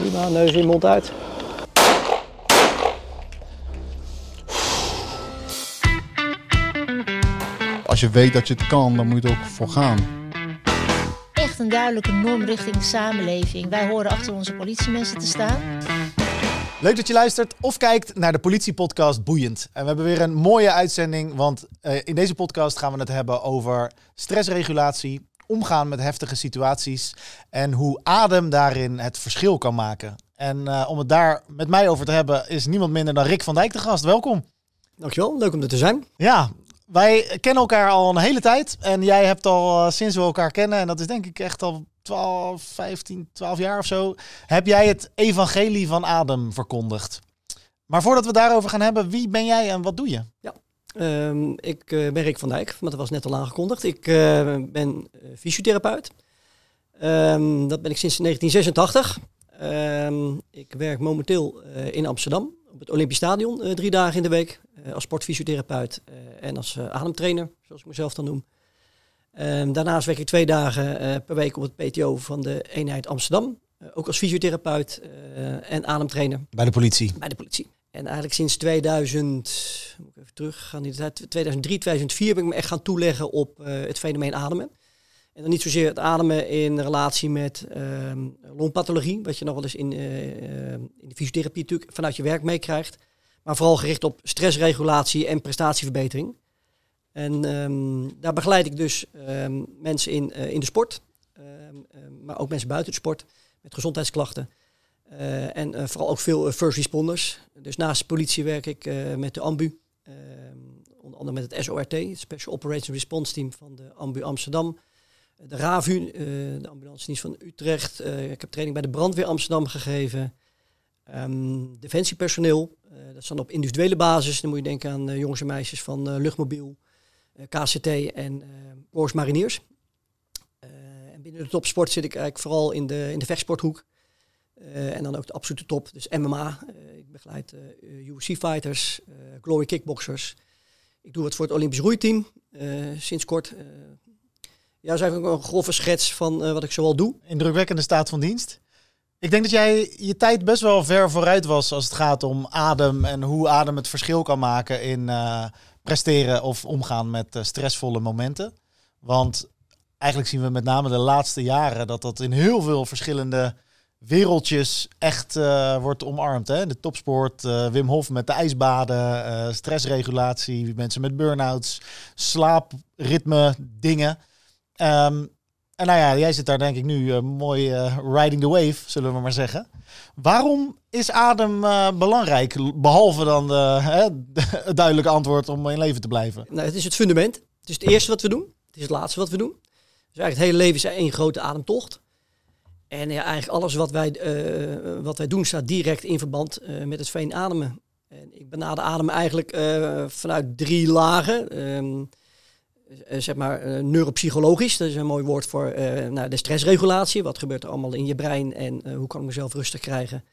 Prima, neus in, mond uit. Als je weet dat je het kan, dan moet je er ook voor gaan. Echt een duidelijke norm richting de samenleving. Wij horen achter onze politiemensen te staan. Leuk dat je luistert of kijkt naar de politiepodcast Boeiend. En we hebben weer een mooie uitzending, want eh, in deze podcast gaan we het hebben over stressregulatie, omgaan met heftige situaties en hoe adem daarin het verschil kan maken. En eh, om het daar met mij over te hebben is niemand minder dan Rick van Dijk de gast. Welkom. Dankjewel, leuk om er te zijn. Ja, wij kennen elkaar al een hele tijd en jij hebt al eh, sinds we elkaar kennen, en dat is denk ik echt al 12, 15, 12 jaar of zo, heb jij het evangelie van adem verkondigd. Maar voordat we daarover gaan hebben, wie ben jij en wat doe je? Ja, ehm, ik uh, ben Rick van Dijk, maar dat was net al aangekondigd. Ik uh, ben fysiotherapeut. Um, dat ben ik sinds 1986. Um, ik werk momenteel in Amsterdam op het Olympisch Stadion drie dagen in de week als sportfysiotherapeut en als ademtrainer, zoals ik mezelf dan noem. Um, daarnaast werk ik twee dagen uh, per week op het PTO van de eenheid Amsterdam. Uh, ook als fysiotherapeut uh, en ademtrainer. Bij de politie? Bij de politie. En eigenlijk sinds 2000, moet ik even terug gaan, 2003, 2004 ben ik me echt gaan toeleggen op het fenomeen ademen. En dan niet zozeer het ademen in relatie met ehm, longpathologie, wat je nog wel eens in, in de fysiotherapie natuurlijk vanuit je werk meekrijgt. Maar vooral gericht op stressregulatie en prestatieverbetering. En um, daar begeleid ik dus um, mensen in, uh, in de sport, um, maar ook mensen buiten de sport met gezondheidsklachten. Uh, en uh, vooral ook veel first responders. Dus naast de politie werk ik met de AMBU, onder andere met het SORT, het Special Operations Response Team van de AMBU Amsterdam. De RAVU, de ambulance dienst van Utrecht. ik heb training bij de brandweer Amsterdam gegeven. defensiepersoneel, dat is dan op individuele basis. Dan moet je denken aan jongens en meisjes van luchtmobiel. KCT en uh, Mariniers. En binnen de topsport zit ik eigenlijk vooral in de, in de vechtsporthoek. Uh, en dan ook de absolute top, dus MMA. ik begeleid UFC-fighters, glory kickboxers. Ik doe wat voor het Olympisch roeiteam sinds kort. ja, dat is eigenlijk een grove schets van wat ik zoal doe. Indrukwekkende staat van dienst. Ik denk dat jij je tijd best wel ver vooruit was als het gaat om adem en hoe adem het verschil kan maken in presteren of omgaan met uh, stressvolle momenten. Want eigenlijk zien we met name de laatste jaren dat dat in heel veel verschillende wereldjes echt uh, wordt omarmd. Hè? De topsport, uh, Wim Hof met de ijsbaden, stressregulatie, mensen met burn-outs, slaapritme, dingen. Um, en nou ja, jij zit daar denk ik nu mooi riding the wave, zullen we maar zeggen. Waarom is adem belangrijk? Behalve dan het duidelijke antwoord om in leven te blijven. Nou, het is het fundament. Het is het eerste wat we doen. Het is het laatste wat we doen. Dus eigenlijk het hele leven is één grote ademtocht. En eigenlijk alles wat wij, uh, wat wij doen staat direct in verband uh, met het veen ademen. En ik benader adem eigenlijk vanuit drie lagen. Um, zeg maar neuropsychologisch, dat is een mooi woord voor nou, de stressregulatie. Wat gebeurt er allemaal in je brein en hoe kan ik mezelf rustig krijgen?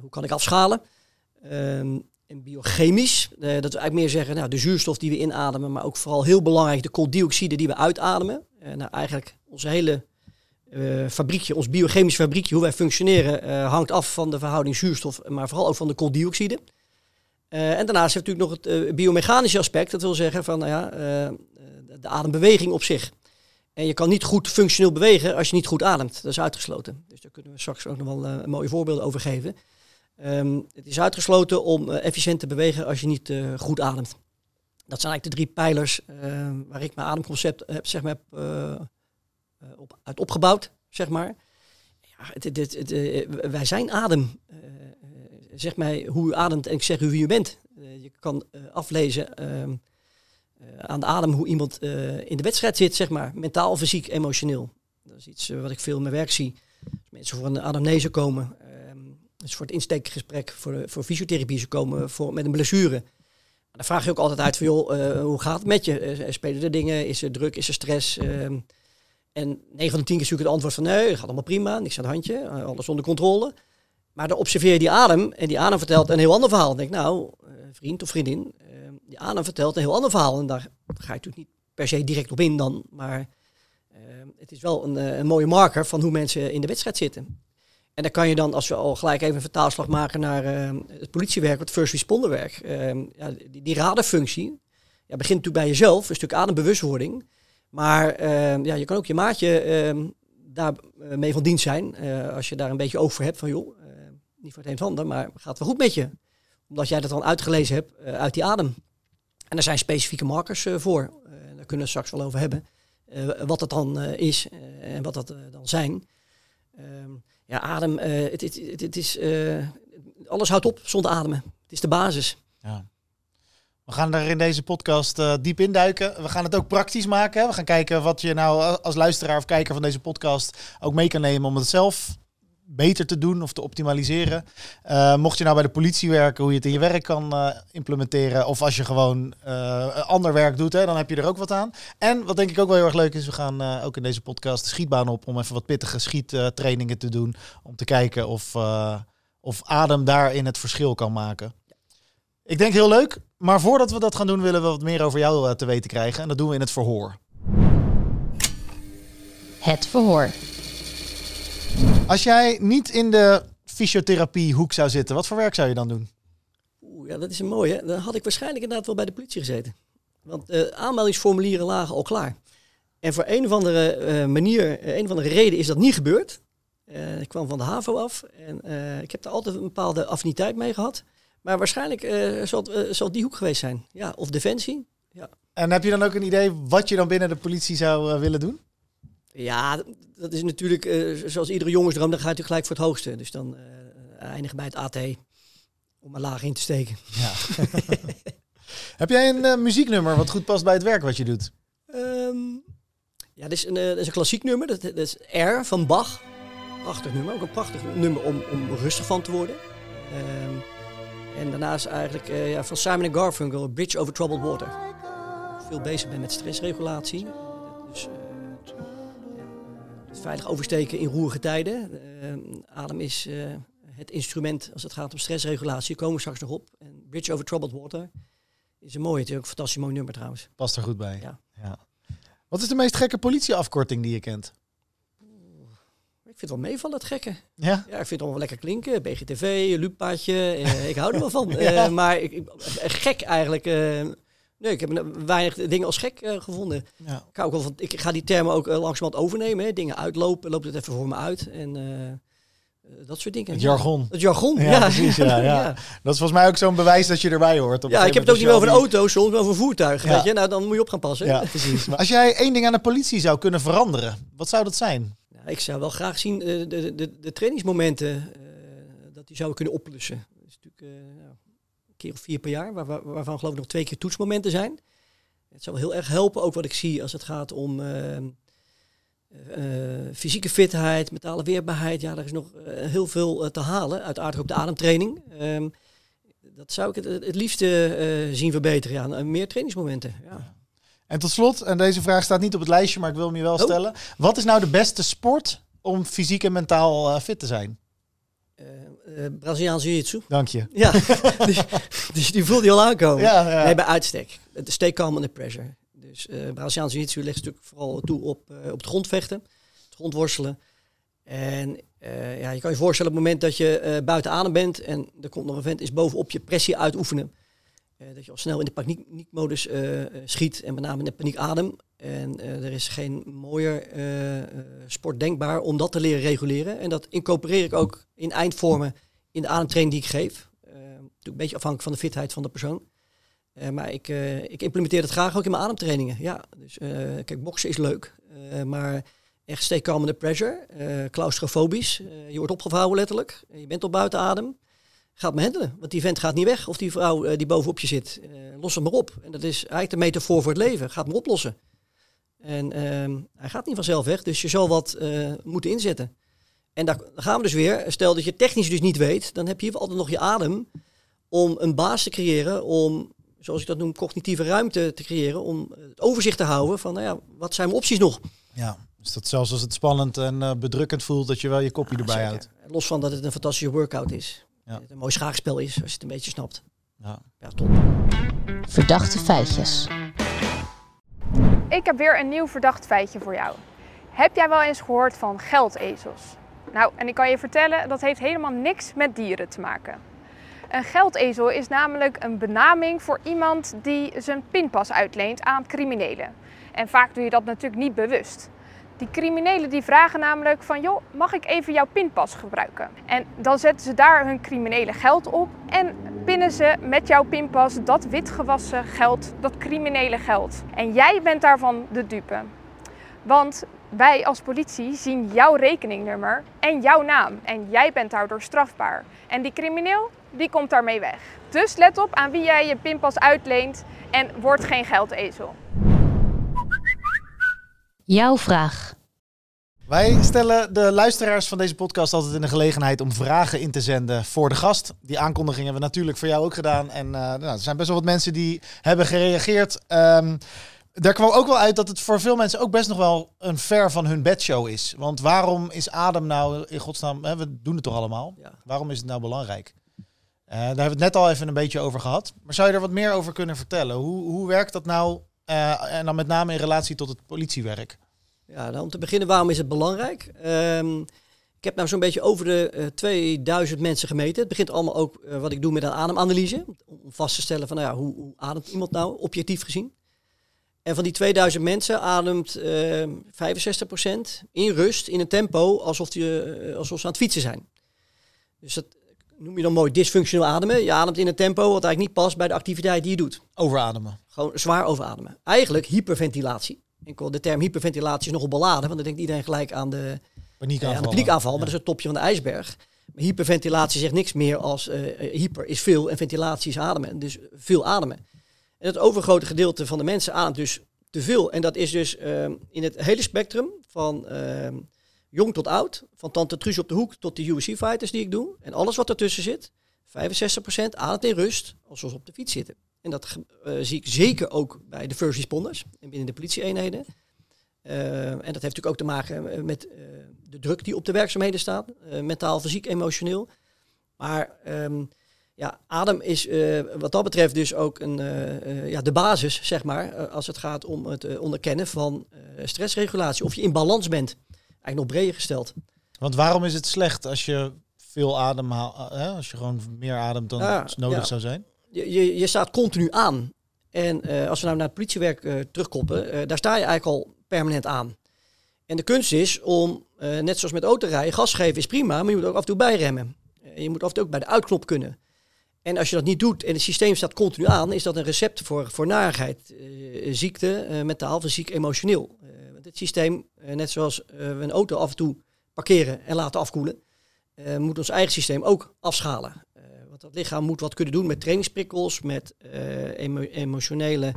Hoe kan ik afschalen? Um, en biochemisch, dat we eigenlijk meer zeggen, nou, de zuurstof die we inademen, maar ook vooral heel belangrijk de kooldioxide die we uitademen. Nou, eigenlijk onze hele fabriekje, ons biochemisch fabriekje, hoe wij functioneren, hangt af van de verhouding zuurstof, maar vooral ook van de kooldioxide. en daarnaast heeft natuurlijk nog het biomechanische aspect, dat wil zeggen van, nou ja, de adembeweging op zich. En je kan niet goed functioneel bewegen als je niet goed ademt. Dat is uitgesloten. Dus daar kunnen we straks ook nog wel mooie voorbeelden over geven. Um, het is uitgesloten om efficiënt te bewegen als je niet goed ademt. Dat zijn eigenlijk de drie pijlers ehm, waar ik mijn ademconcept heb, zeg maar, op, uit opgebouwd. Zeg maar. Ja, het, wij zijn adem. zeg mij hoe u ademt en ik zeg u wie u bent. je kan aflezen ehm, aan de adem hoe iemand in de wedstrijd zit, zeg maar. Mentaal, fysiek, emotioneel. Dat is iets wat ik veel in mijn werk zie. Als mensen voor een anamnese komen, um, dus voor het insteekgesprek, voor, voor fysiotherapie, ze komen voor, met een blessure. Dan vraag je ook altijd uit van, hoe gaat het met je? spelen er dingen? Is er druk? Is er stress? Um, en 9 van de 10 keer zoek ik het antwoord van, nee, gaat allemaal prima, niks aan het handje, alles onder controle. Maar dan observeer je die adem en die adem vertelt een heel ander verhaal. Dan denk ik, nou, vriend of vriendin, die Adam vertelt een heel ander verhaal. En daar ga je natuurlijk niet per se direct op in dan. Maar het is wel een, een, mooie marker van hoe mensen in de wedstrijd zitten. En dan kan je dan, als we al gelijk even een vertaalslag maken naar eh, het politiewerk, het first responder werk. eh, ja, die, die radarfunctie ja, begint natuurlijk bij jezelf, een stuk adembewustwording. Maar eh, ja, je kan ook je maatje eh, daar eh, mee van dienst zijn. eh, als je daar een beetje voor hebt van joh, eh, niet voor het een of ander, maar gaat wel goed met je? Omdat jij dat dan uitgelezen hebt eh, uit die adem. En er zijn specifieke markers eh, voor. Eh, daar kunnen we het straks wel over hebben. Eh, wat dat dan eh, is eh, en wat dat eh, dan zijn. Ehm, ja, adem, eh, het, het, het, het is, eh, alles houdt op zonder ademen. Het is de basis. Ja. We gaan er in deze podcast eh, diep induiken. We gaan het ook praktisch maken. We gaan kijken wat je nou als luisteraar of kijker van deze podcast ook mee kan nemen om het zelf beter te doen of te optimaliseren. Eh, mocht je nou bij de politie werken, hoe je het in je werk kan eh, implementeren. Of als je gewoon ander werk doet, hè, dan heb je er ook wat aan. En wat denk ik ook wel heel erg leuk is, we gaan ook in deze podcast de schietbaan op om even wat pittige schiettrainingen te doen. Om te kijken of, of adem daarin het verschil kan maken. Ik denk heel leuk. Maar voordat we dat gaan doen, willen we wat meer over jou eh, te weten krijgen. En dat doen we in het verhoor. Het verhoor. Als jij niet in de fysiotherapiehoek zou zitten, wat voor werk zou je dan doen? Oeh, ja, dat is een mooie. Dan had ik waarschijnlijk inderdaad wel bij de politie gezeten. Want de aanmeldingsformulieren lagen al klaar. En voor een of andere eh, manier, eh, een of andere reden is dat niet gebeurd. Eh, ik kwam van de HAVO af en eh, ik heb daar altijd een bepaalde affiniteit mee gehad. Maar waarschijnlijk eh, zal, het, eh, zal het die hoek geweest zijn. Ja, of Defensie. En heb je dan ook een idee wat je dan binnen de politie zou eh, willen doen? Ja, dat is natuurlijk zoals iedere jongensdroom, dan ga je natuurlijk gelijk voor het hoogste. Dus dan eindigen bij het AT om een laag in te steken. Ja. heb jij een muzieknummer wat goed past bij het werk wat je doet? Ehm, ja, dit is, een, is een klassiek nummer. Dat, dat is R van Bach. Prachtig nummer. Ook een prachtig nummer om, om rustig van te worden. Ehm, en daarnaast eigenlijk eh, ja, van Simon Garfunkel, Bridge Over Troubled Water. Veel bezig ben met stressregulatie. Dus eh, het, ja, veilig oversteken in roerige tijden. Ehm, adem is eh, het instrument als het gaat om stressregulatie. Daar komen we straks nog op. En Bridge Over Troubled Water is een mooie. Het is ook een fantastisch mooi nummer trouwens. Past er goed bij. Ja. Wat is de meest gekke politieafkorting die je kent? Ik vind het wel meevallen, het gekke. Ja? Ja, ik vind het allemaal lekker klinken. BGTV, Lupaatje, eh, ik hou er wel van. Ja. Eh, maar ik, ik- gek eigenlijk. eh, nee, ik heb weinig dingen als gek gevonden. ja. Ik, ook wel van, ik ga die termen ook uh, langzamerhand overnemen. Hè. Dingen uitlopen, loopt het even voor me uit. En dat soort dingen. Het Ja. jargon. Het jargon, Ja, ja. precies, ja, ja. Dat is volgens mij ook zo'n bewijs dat je erbij hoort. Op Ja, ik heb het ook niet meer over een als je al auto, soms maar over een voertuig. Ja. Weet je? Nou, dan moet je op gaan passen. Ja, precies. Maar als jij één ding aan de politie zou kunnen veranderen, wat zou dat zijn? Nou, ik zou wel graag zien eh, de, de, de, trainingsmomenten, eh, dat die zouden kunnen oplossen. Dat is natuurlijk eh, nou, een keer of vier per jaar, waar, waar- waarvan geloof ik nog twee keer toetsmomenten zijn. Het zou heel erg helpen, ook wat ik zie als het gaat om eh, eh, fysieke fitheid, mentale weerbaarheid. Ja, daar is nog heel veel te halen, uiteraard ook de ademtraining. Ehm, dat zou ik het, het liefste zien verbeteren, ja, meer trainingsmomenten. Ja. En tot slot, en deze vraag staat niet op het lijstje, maar ik wil hem je wel Oh. stellen. Wat is nou de beste sport om fysiek en mentaal eh, fit te zijn? Eh, Braziliaanse jiu-jitsu. Dank je. Ja, dus, dus die voelde je al aankomen. Ja, ja. Nee, bij uitstek. Het stay calm under pressure. Dus eh Braziliaanse jiu-jitsu legt natuurlijk vooral toe op, op het grondvechten, het grondworstelen. En ja, je kan je voorstellen op het moment dat je buiten adem bent en er komt nog een vent is bovenop je pressie uitoefenen. Eh, dat je al snel in de paniekmodus eh, eh, schiet en met name in de paniekadem. En er is geen mooier sport denkbaar om dat te leren reguleren. En dat incorporeer ik ook in eindvormen in de ademtraining die ik geef. Natuurlijk een beetje afhankelijk van de fitheid van de persoon. Maar ik, ik implementeer het graag ook in mijn ademtrainingen. Ja, dus kijk, boksen is leuk. maar echt stay pressure. eh claustrofobisch. je wordt opgevouwen letterlijk. je bent op buiten adem. Gaat me handelen. Want die vent gaat niet weg. Of die vrouw eh, die bovenop je zit. eh, los hem maar op. En dat is eigenlijk de metafoor voor het leven. Gaat me oplossen. En ehm, hij gaat niet vanzelf weg. Dus je zal wat eh, moeten inzetten. En daar gaan we dus weer. Stel dat je technisch dus niet weet. Dan heb je hier altijd nog je adem. Om een baas te creëren. Om, zoals ik dat noem, cognitieve ruimte te creëren. Om het overzicht te houden van, nou ja, wat zijn mijn opties nog? Ja, dus dat zelfs als het spannend en bedrukkend voelt, dat je wel je kopje Ja, erbij zeker. houdt. Los van dat het een fantastische workout is. Ja. Dat het een mooi schaakspel is, als je het een beetje snapt. Ja. Ja, top. Verdachte feitjes. Ik heb weer een nieuw verdacht feitje voor jou. Heb jij wel eens gehoord van geldezels? Nou, en ik kan je vertellen, dat heeft helemaal niks met dieren te maken. Een geldezel is namelijk een benaming voor iemand die zijn pinpas uitleent aan criminelen. En vaak doe je dat natuurlijk niet bewust. Die criminelen die vragen namelijk van, joh, mag ik even jouw pinpas gebruiken? En dan zetten ze daar hun criminele geld op en pinnen ze met jouw pinpas dat witgewassen geld, dat criminele geld. En jij bent daarvan de dupe. Want wij als politie zien jouw rekeningnummer en jouw naam. En jij bent daardoor strafbaar. En die crimineel, die komt daarmee weg. Dus let op aan wie jij je pinpas uitleent en word geen geldezel. Jouw vraag. Wij stellen de luisteraars van deze podcast altijd in de gelegenheid om vragen in te zenden voor de gast. Die aankondiging hebben we natuurlijk voor jou ook gedaan. En uh, nou, er zijn best wel wat mensen die hebben gereageerd. Um, daar kwam ook wel uit dat het voor veel mensen ook best nog wel een ver van hun bedshow is. Want waarom is adem nou in godsnaam, hè, we doen het toch allemaal? Ja. Waarom is het nou belangrijk? Uh, daar hebben we het net al even een beetje over gehad. Maar zou je er wat meer over kunnen vertellen? Hoe, hoe werkt dat nou? Uh, en dan met name in relatie tot het politiewerk. Ja, om te beginnen, waarom is het belangrijk? Um, ik heb nou zo'n beetje over de uh, 2000 mensen gemeten. Het begint allemaal ook uh, wat ik doe met een ademanalyse. Om vast te stellen van nou ja, hoe, hoe ademt iemand nou, objectief gezien. En van die 2000 mensen ademt uh, 65% in rust, in een tempo, alsof, alsof ze aan het fietsen zijn. Dus dat noem je dan mooi dysfunctioneel ademen. Je ademt in een tempo wat eigenlijk niet past bij de activiteit die je doet. Overademen. Gewoon zwaar overademen. Eigenlijk hyperventilatie. Enkel de term hyperventilatie is nogal beladen, want dan denkt iedereen gelijk aan de paniekaanval. aan de paniekaanval, maar dat is het topje van de ijsberg. Maar hyperventilatie zegt niks meer als uh, hyper is veel en ventilatie is ademen. Dus veel ademen. En het overgrote gedeelte van de mensen ademt dus te veel. En dat is dus uh, in het hele spectrum van uh, jong tot oud. Van tante Truus op de hoek tot de UFC-fighters die ik doe. En alles wat ertussen zit. 65% ademt in rust alsof ze op de fiets zitten. En dat uh, zie ik zeker ook bij de first responders en binnen de politieeenheden. Uh, en dat heeft natuurlijk ook te maken met uh, de druk die op de werkzaamheden staat. mentaal, fysiek, emotioneel. Maar um, ja, adem is wat dat betreft dus ook een, ja, de basis, zeg maar, als het gaat om het onderkennen van stressregulatie. Of je in balans bent. Eigenlijk nog breder gesteld. Want waarom is het slecht als je veel adem haalt, als je gewoon meer ademt dan ja, nodig ja. zou zijn? Je, je, je, staat continu aan. En uh, als we nou naar het politiewerk uh, terugkoppelen, uh, daar sta je eigenlijk al permanent aan. En de kunst is om, net zoals met autorijden, gas geven is prima, maar je moet ook af en toe bijremmen. je moet af en toe ook bij de uitknop kunnen. En als je dat niet doet en het systeem staat continu aan, is dat een recept voor, voor narigheid, ziekte, mentaal, fysiek, emotioneel. Het systeem, net zoals we een auto af en toe parkeren en laten afkoelen, moet ons eigen systeem ook afschalen. Want dat lichaam moet wat kunnen doen met trainingsprikkels, met emo emotionele,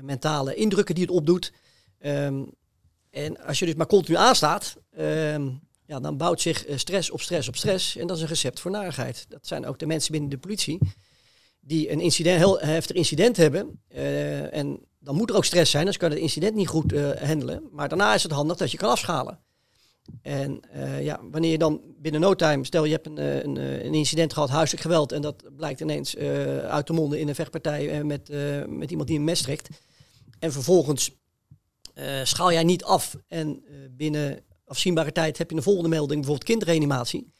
mentale indrukken die het opdoet. Um, en als je dus maar continu aanstaat, um, ja, dan bouwt zich stress op stress op stress. En dat is een recept voor narigheid. Dat zijn ook de mensen binnen de politie die een incident, heel heftig incident hebben. En dan moet er ook stress zijn, dus kan het incident niet goed handelen. Maar daarna is het handig dat je kan afschalen. En uh, ja, wanneer je dan binnen no time, stel je hebt een, een, een incident gehad, huiselijk geweld, en dat blijkt ineens uit de monden in een vechtpartij met, met iemand die een mes trekt. En vervolgens schaal jij niet af en binnen afzienbare tijd heb je een volgende melding, bijvoorbeeld kindreanimatie.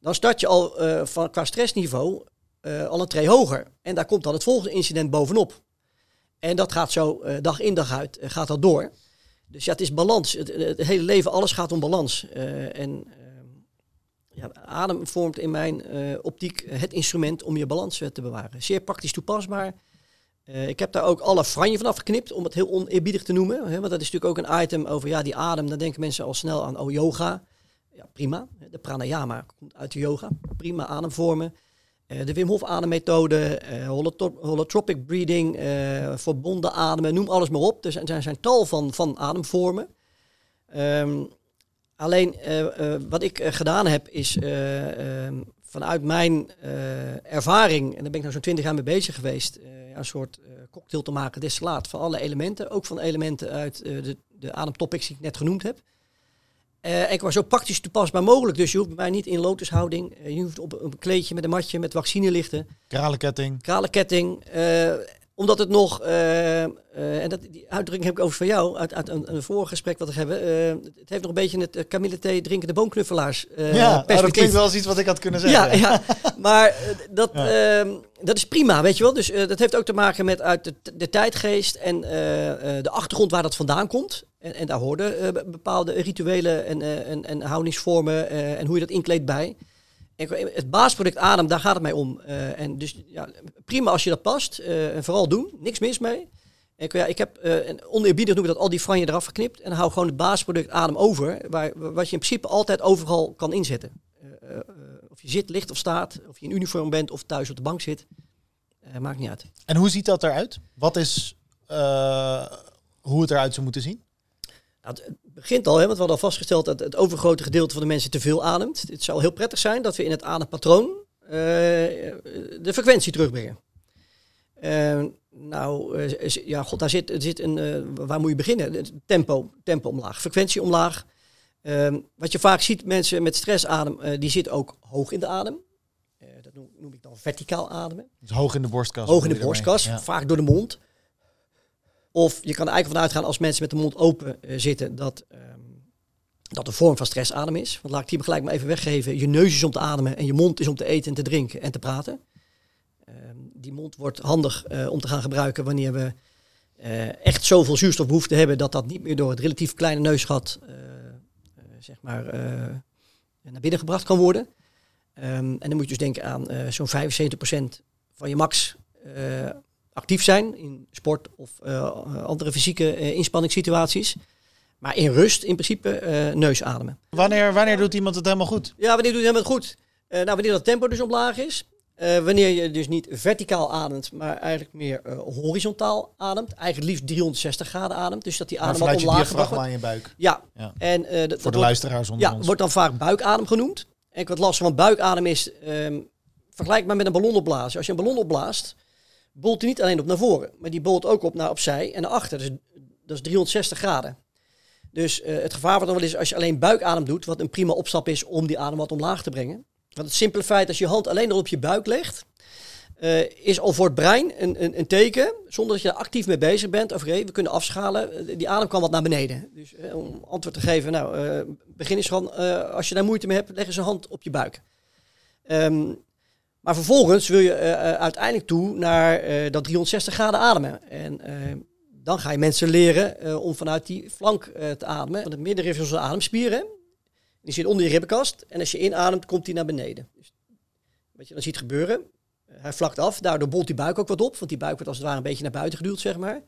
Dan start je al van, qua stressniveau al een tree hoger. En daar komt dan het volgende incident bovenop. En dat gaat zo dag in dag uit, gaat dat door. Dus ja, het is balans. Het, het, hele leven, alles gaat om balans. En uh, ja, adem vormt in mijn optiek het instrument om je balans te bewaren. Zeer praktisch toepasbaar. ik heb daar ook alle franje van afgeknipt, om het heel oneerbiedig te noemen. Hè, want dat is natuurlijk ook een item over ja, die adem. Dan denken mensen al snel aan, oh, yoga. Ja, prima. De pranayama komt uit de yoga. Prima ademvormen. Uh, de Wim Hof ademmethode, uh, holotropic breathing, uh, verbonden ademen, noem alles maar op. Er zijn, zijn tal van, van ademvormen. Um, alleen wat ik gedaan heb is ehm, vanuit mijn ervaring, en daar ben ik nou zo'n twintig jaar mee bezig geweest, een soort cocktail te maken, destillaat van alle elementen. Ook van elementen uit de, de ademtopics die ik net genoemd heb. Uh, ik was zo praktisch toepasbaar mogelijk. Dus je hoeft mij niet in lotushouding. Uh, je hoeft op een kleedje met een matje met vaccinelichten. Kralenketting. Kralenketting. Uh, omdat het nog, eh, eh, en dat, die uitdrukking heb ik over van jou, uit, uit een, een vorig gesprek wat we hebben. eh, het heeft nog een beetje het uh, kamillethee drinkende boomknuffelaars eh, ja, oh, dat klinkt wel eens iets wat ik had kunnen zeggen. Ja, ja. maar eh, dat, Ja. ehm, dat is prima, weet je wel. Dus eh, dat heeft ook te maken met uit de, de tijdgeest en eh, eh, de achtergrond waar dat vandaan komt. En, en daar hoorden eh, be- bepaalde rituelen en, eh, en, en houdingsvormen eh, en hoe je dat inkleedt bij. En het basisproduct adem, daar gaat het mij om. En dus ja, prima als je dat past. en vooral doen, niks mis mee. En ja, ik heb en oneerbiedig noem ik dat al die franje eraf geknipt. En hou gewoon het basisproduct adem over. Waar, wat je in principe altijd overal kan inzetten. Of je zit, ligt of staat. Of je in uniform bent of thuis op de bank zit. Maakt niet uit. En hoe ziet dat eruit? Wat is hoe het eruit zou moeten zien? Nou, het begint al, hè, want we hadden al vastgesteld dat het overgrote gedeelte van de mensen te veel ademt. Het zou heel prettig zijn dat we in het adempatroon eh, de frequentie terugbrengen. Eh, nou, eh, ja, god, daar zit, er zit een, waar moet je beginnen? Tempo, tempo omlaag, frequentie omlaag. Eh, wat je vaak ziet, mensen met stressadem, die zitten ook hoog in de adem. Dat noem, noem ik dan verticaal ademen. Dus hoog in de borstkas. Hoog in de borstkas, vaak door de mond. Of je kan er eigenlijk vanuit gaan als mensen met de mond open eh, zitten dat ehm, dat een vorm van stressadem is. Want laat ik die gelijk maar even weggeven. Je neus is om te ademen en je mond is om te eten en te drinken en te praten. Ehm, die mond wordt handig eh, om te gaan gebruiken wanneer we eh, echt zoveel zuurstofbehoefte hebben dat dat niet meer door het relatief kleine neusgat zeg maar, naar binnen gebracht kan worden. Ehm, en dan moet je dus denken aan zo'n 75% van je max actief zijn in sport of eh, andere fysieke eh, inspanningssituaties. Maar in rust in principe eh neus ademen. Wanneer, wanneer doet iemand het helemaal goed? Ja, wanneer doe je het helemaal goed? Eh, nou, wanneer dat tempo dus omlaag is. Eh, wanneer je dus niet verticaal ademt, maar eigenlijk meer eh, horizontaal ademt. Eigenlijk liefst 360 graden ademt. Dus dat die adem wat je omlaag gebracht wordt. aan je buik. Ja, Ja. en eh, dat, dat Voor de wordt- luisteraars onder ja, ons. wordt dan vaak buikadem genoemd. En wat lastig van buikadem is, ehm, vergelijk maar met een ballon opblazen. Als je een ballon opblaast, bolt hij niet alleen op naar voren, maar die bolt ook op naar opzij en naar achter. Dus dat is 360 graden. Dus eh, het gevaar wordt dan wel eens als je alleen buikadem doet, wat een prima opstap is om die adem wat omlaag te brengen. Want het simpele feit dat je hand alleen nog op je buik legt, eh, is al voor het brein een, een, een teken, zonder dat je er actief mee bezig bent. Oké, we kunnen afschalen, eh, die adem kan wat naar beneden. Dus om antwoord te geven, nou, begin eens eh, als je daar moeite mee hebt, leg eens een hand op je buik. Ehm, maar vervolgens wil je eh, eh, uiteindelijk toe naar eh, dat 360 graden ademen. En dan ga je mensen leren om vanuit die flank te ademen. Want het middenrif is onze ademspieren. Die zit onder je ribbenkast. En als je inademt, komt die naar beneden. Dus wat je dan ziet gebeuren, hij vlakt af. Daardoor bolt die buik ook wat op. Want die buik wordt als het ware een beetje naar buiten geduwd, zeg maar.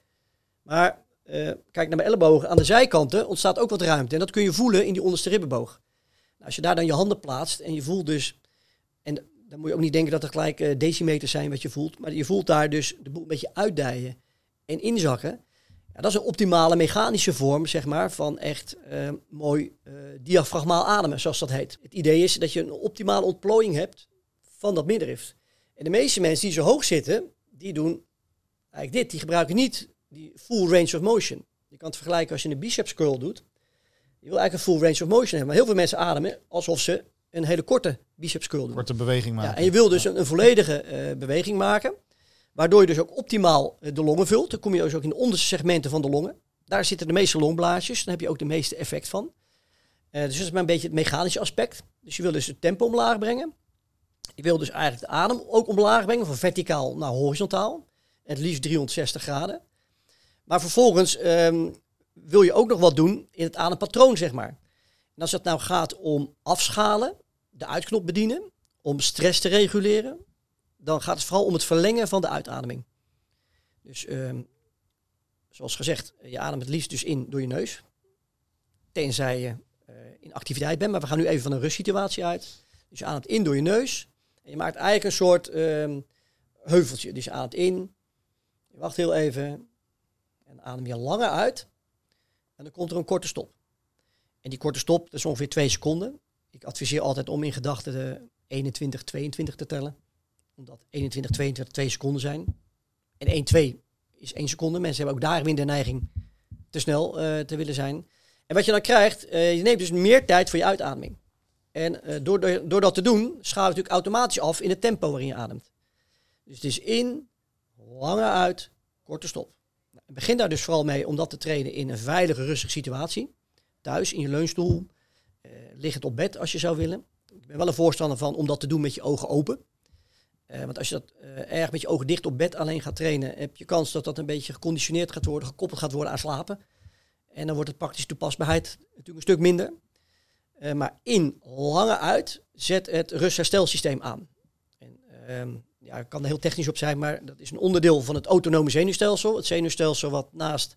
Maar kijk naar mijn ellebogen. Aan de zijkanten ontstaat ook wat ruimte. En dat kun je voelen in die onderste ribbenboog. Nou, als je daar dan je handen plaatst en je voelt dus... En dan moet je ook niet denken dat er gelijk eh, decimeters zijn wat je voelt. Maar je voelt daar dus de boel een beetje uitdijen en inzakken. Ja, dat is een optimale mechanische vorm, zeg maar, van echt eh, mooi eh, diafragmaal ademen, zoals dat heet. Het idee is dat je een optimale ontplooiing hebt van dat middenrif. En de meeste mensen die zo hoog zitten, die doen eigenlijk dit. Die gebruiken niet die full range of motion. Je kan het vergelijken als je een biceps curl doet. Je wil eigenlijk een full range of motion hebben. Maar heel veel mensen ademen alsof ze een hele korte biceps curl doen. Korte beweging maken. Ja, en je wil dus een, een volledige eh, beweging maken. Waardoor je dus ook optimaal eh, de longen vult. Dan kom je dus ook in de onderste segmenten van de longen. Daar zitten de meeste longblaasjes. Dan heb je ook de meeste effect van. Eh, dus dat is maar een beetje het mechanische aspect. Dus je wil dus het tempo omlaag brengen. Je wil dus eigenlijk de adem ook omlaag brengen. Van verticaal naar horizontaal. Het liefst 360 graden. Maar vervolgens ehm, wil je ook nog wat doen in het adempatroon, zeg maar. En als het nou gaat om afschalen, de uitknop bedienen, om stress te reguleren, dan gaat het vooral om het verlengen van de uitademing. Dus ehm, zoals gezegd, je ademt het liefst dus in door je neus. Tenzij je eh, in activiteit bent, maar we gaan nu even van een rustsituatie uit. Dus je ademt in door je neus. En je maakt eigenlijk een soort ehm, heuveltje. Dus je ademt in, je wacht heel even en adem je langer uit. En dan komt er een korte stop. En die korte stop, dat is ongeveer twee seconden. Ik adviseer altijd om in gedachten de 21, 22 te tellen. Omdat 21, 22 twee seconden zijn. En 1, 2 is één seconde. Mensen hebben ook daar weer de neiging te snel eh, te willen zijn. En wat je dan krijgt, eh, je neemt dus meer tijd voor je uitademing. En eh, door, door, dat te doen, schaal je natuurlijk automatisch af in het tempo waarin je ademt. Dus het is in, langer uit, korte stop. Nou, begin daar dus vooral mee om dat te trainen in een veilige, rustige situatie. Thuis, in je leunstoel, liggend op bed als je zou willen. Ik ben wel een voorstander van om dat te doen met je ogen open. Uh, want als je dat uh, erg met je ogen dicht op bed alleen gaat trainen, heb je kans dat dat een beetje geconditioneerd gaat worden, gekoppeld gaat worden aan slapen. En dan wordt het praktische toepasbaarheid natuurlijk een stuk minder. Maar in lange uit zet het rust-herstelsysteem aan. En, ehm, ja, ik kan er heel technisch op zijn, maar dat is een onderdeel van het autonome zenuwstelsel. Het zenuwstelsel wat naast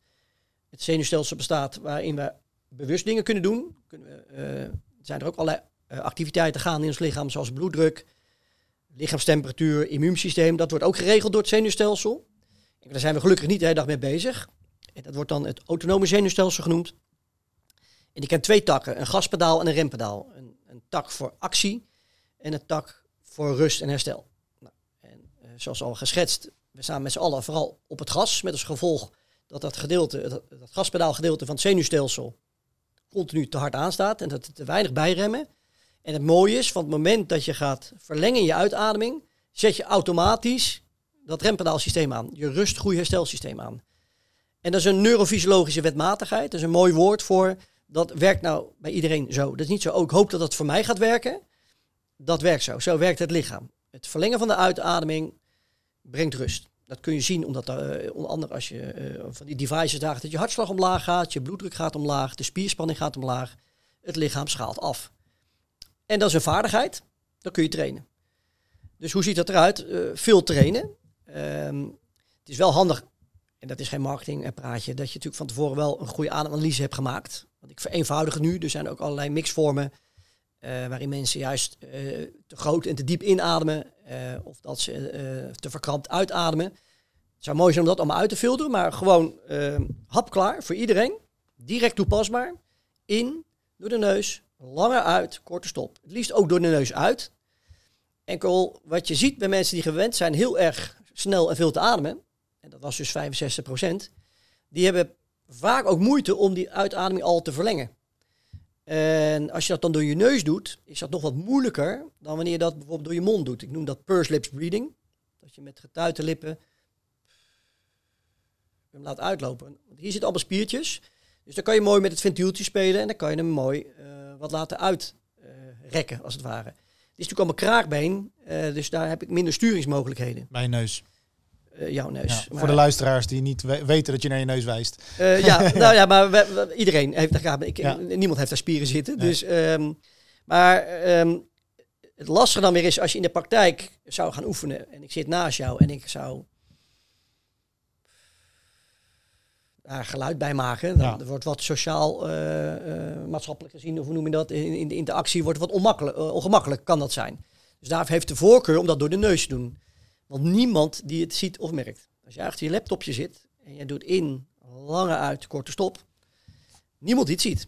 het zenuwstelsel bestaat, waarin we bewust dingen kunnen doen. Kunnen we, zijn er ook allerlei activiteiten gaan in ons lichaam, zoals bloeddruk, lichaamstemperatuur, immuunsysteem. Dat wordt ook geregeld door het zenuwstelsel. En daar zijn we gelukkig niet de hele dag mee bezig. En dat wordt dan het autonome zenuwstelsel genoemd. En die kent twee takken, een gaspedaal en een rempedaal. Een, een tak voor actie en een tak voor rust en herstel. Nou, en uh, zoals al geschetst, we staan met z'n allen vooral op het gas, met als gevolg dat dat gedeelte, dat, dat gaspedaalgedeelte van het zenuwstelsel continu te hard aanstaat en dat het te weinig bijremmen. En het mooie is, van het moment dat je gaat verlengen je uitademing, zet je automatisch dat rempedaalsysteem aan. Je rust, groei, herstelsysteem aan. En dat is een neurofysiologische wetmatigheid. Dat is een mooi woord voor. Dat werkt nou bij iedereen zo. Dat is niet zo, ook ik hoop dat dat voor mij gaat werken. Dat werkt zo. Zo werkt het lichaam. Het verlengen van de uitademing brengt rust. Dat kun je zien omdat uh, onder andere als je uh, van die devices draagt, dat je hartslag omlaag gaat, je bloeddruk gaat omlaag, de spierspanning gaat omlaag. Het lichaam schaalt af. En dat is een vaardigheid. Dat kun je trainen. Dus hoe ziet dat eruit? Uh, veel trainen. Um, het is wel handig, en dat is geen marketing en praatje, dat je natuurlijk van tevoren wel een goede ademanalyse hebt gemaakt. Want ik vereenvoudig het nu. Er zijn ook allerlei mixvormen waarin mensen juist te groot en te diep inademen. Of dat ze te verkrampt uitademen. Het zou mooi zijn om dat allemaal uit te filteren, maar gewoon ehm, hapklaar voor iedereen. Direct toepasbaar. In, door de neus, langer uit, korte stop. Het liefst ook door de neus uit. Enkel wat je ziet bij mensen die gewend zijn heel erg snel en veel te ademen, en dat was dus 65% die hebben vaak ook moeite om die uitademing al te verlengen. En als je dat dan door je neus doet, is dat nog wat moeilijker dan wanneer je dat bijvoorbeeld door je mond doet. Ik noem dat purse lips breathing. Dat je met getuite lippen hem laat uitlopen. Hier zitten allemaal spiertjes. Dus dan kan je mooi met het ventieltje spelen en dan kan je hem mooi uh, wat laten uitrekken, uh, als het ware. Het is natuurlijk allemaal kraakbeen, uh, dus daar heb ik minder sturingsmogelijkheden. Bij je neus. Uh, jouw neus. Ja, voor de luisteraars die niet we weten dat je naar je neus wijst. Uh, ja, nou ja, maar we, we, iedereen heeft daar ik, ja. Niemand heeft daar spieren zitten. Nee. Dus, um, maar um, het lastige dan weer is als je in de praktijk zou gaan oefenen en ik zit naast jou en ik zou daar geluid bij maken. Dan ja. wordt wat sociaal, uh, uh, maatschappelijk gezien, of hoe noem je dat, in, in de interactie wordt wat ongemakkelijk, ongemakkelijk kan dat zijn. Dus daar heeft de voorkeur om dat door de neus te doen. Want niemand die het ziet of merkt. Als je achter je laptopje zit en je doet in, lange uit, korte stop, niemand die het ziet.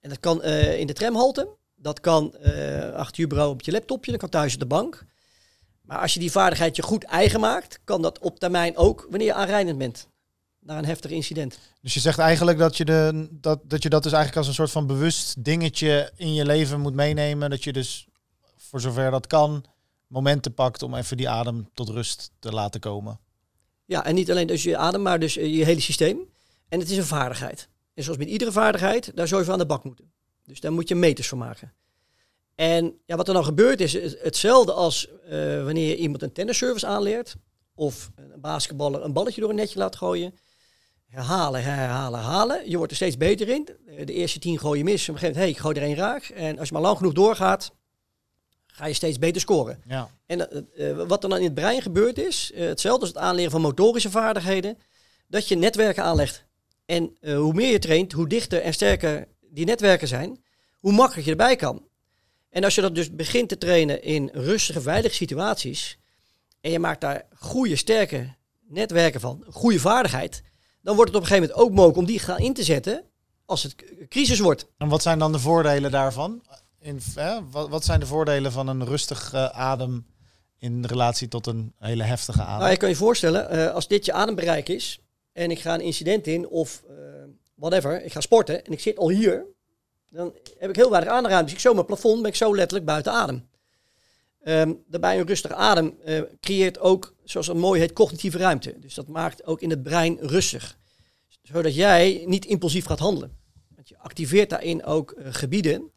En dat kan in de tramhalte, dat kan achter je bureau op je laptopje, dat kan thuis op de bank. Maar als je die vaardigheid je goed eigen maakt, kan dat op termijn ook wanneer je aanrijdend bent naar een heftig incident. Dus je zegt eigenlijk dat je, de, dat, dat je dat dus eigenlijk als een soort van bewust dingetje in je leven moet meenemen. Dat je dus voor zover dat kan momenten pakt om even die adem tot rust te laten komen. Ja, en niet alleen dus je adem, maar dus je hele systeem. En het is een vaardigheid. En zoals met iedere vaardigheid, daar zou je aan de bak moeten. Dus daar moet je meters van maken. En ja, wat er dan gebeurt is hetzelfde als uh, wanneer je iemand een tennisservice aanleert. Of een basketballer een balletje door een netje laat gooien herhalen, herhalen, herhalen. Je wordt er steeds beter in. De eerste tien gooi je mis. Op een gegeven moment, hey, ik gooi er één raak. En als je maar lang genoeg doorgaat, ga je steeds beter scoren. Ja. En uh, wat er dan in het brein gebeurt is, uh, hetzelfde als het aanleren van motorische vaardigheden, dat je netwerken aanlegt. En uh, hoe meer je traint, hoe dichter en sterker die netwerken zijn, hoe makkelijker je erbij kan. En als je dat dus begint te trainen in rustige, veilige situaties, en je maakt daar goede, sterke netwerken van, goede vaardigheid, dan wordt het op een gegeven moment ook mogelijk om die gaan in te zetten als het crisis wordt. En wat zijn dan de voordelen daarvan? Wat, wat, zijn de voordelen van een rustig uh, adem in relatie tot een hele heftige adem? Nou, je kan je voorstellen, uh, als dit je adembereik is en ik ga een incident in of uh, whatever, ik ga sporten en ik zit al hier, dan heb ik heel weinig ademruimte. Dus ik zo mijn plafond ben ik zo letterlijk buiten adem. Ehm, daarbij een rustige adem eh, creëert ook, zoals het mooi heet, cognitieve ruimte. Dus dat maakt ook in het brein rustig. Zodat jij niet impulsief gaat handelen. Want je activeert daarin ook eh, gebieden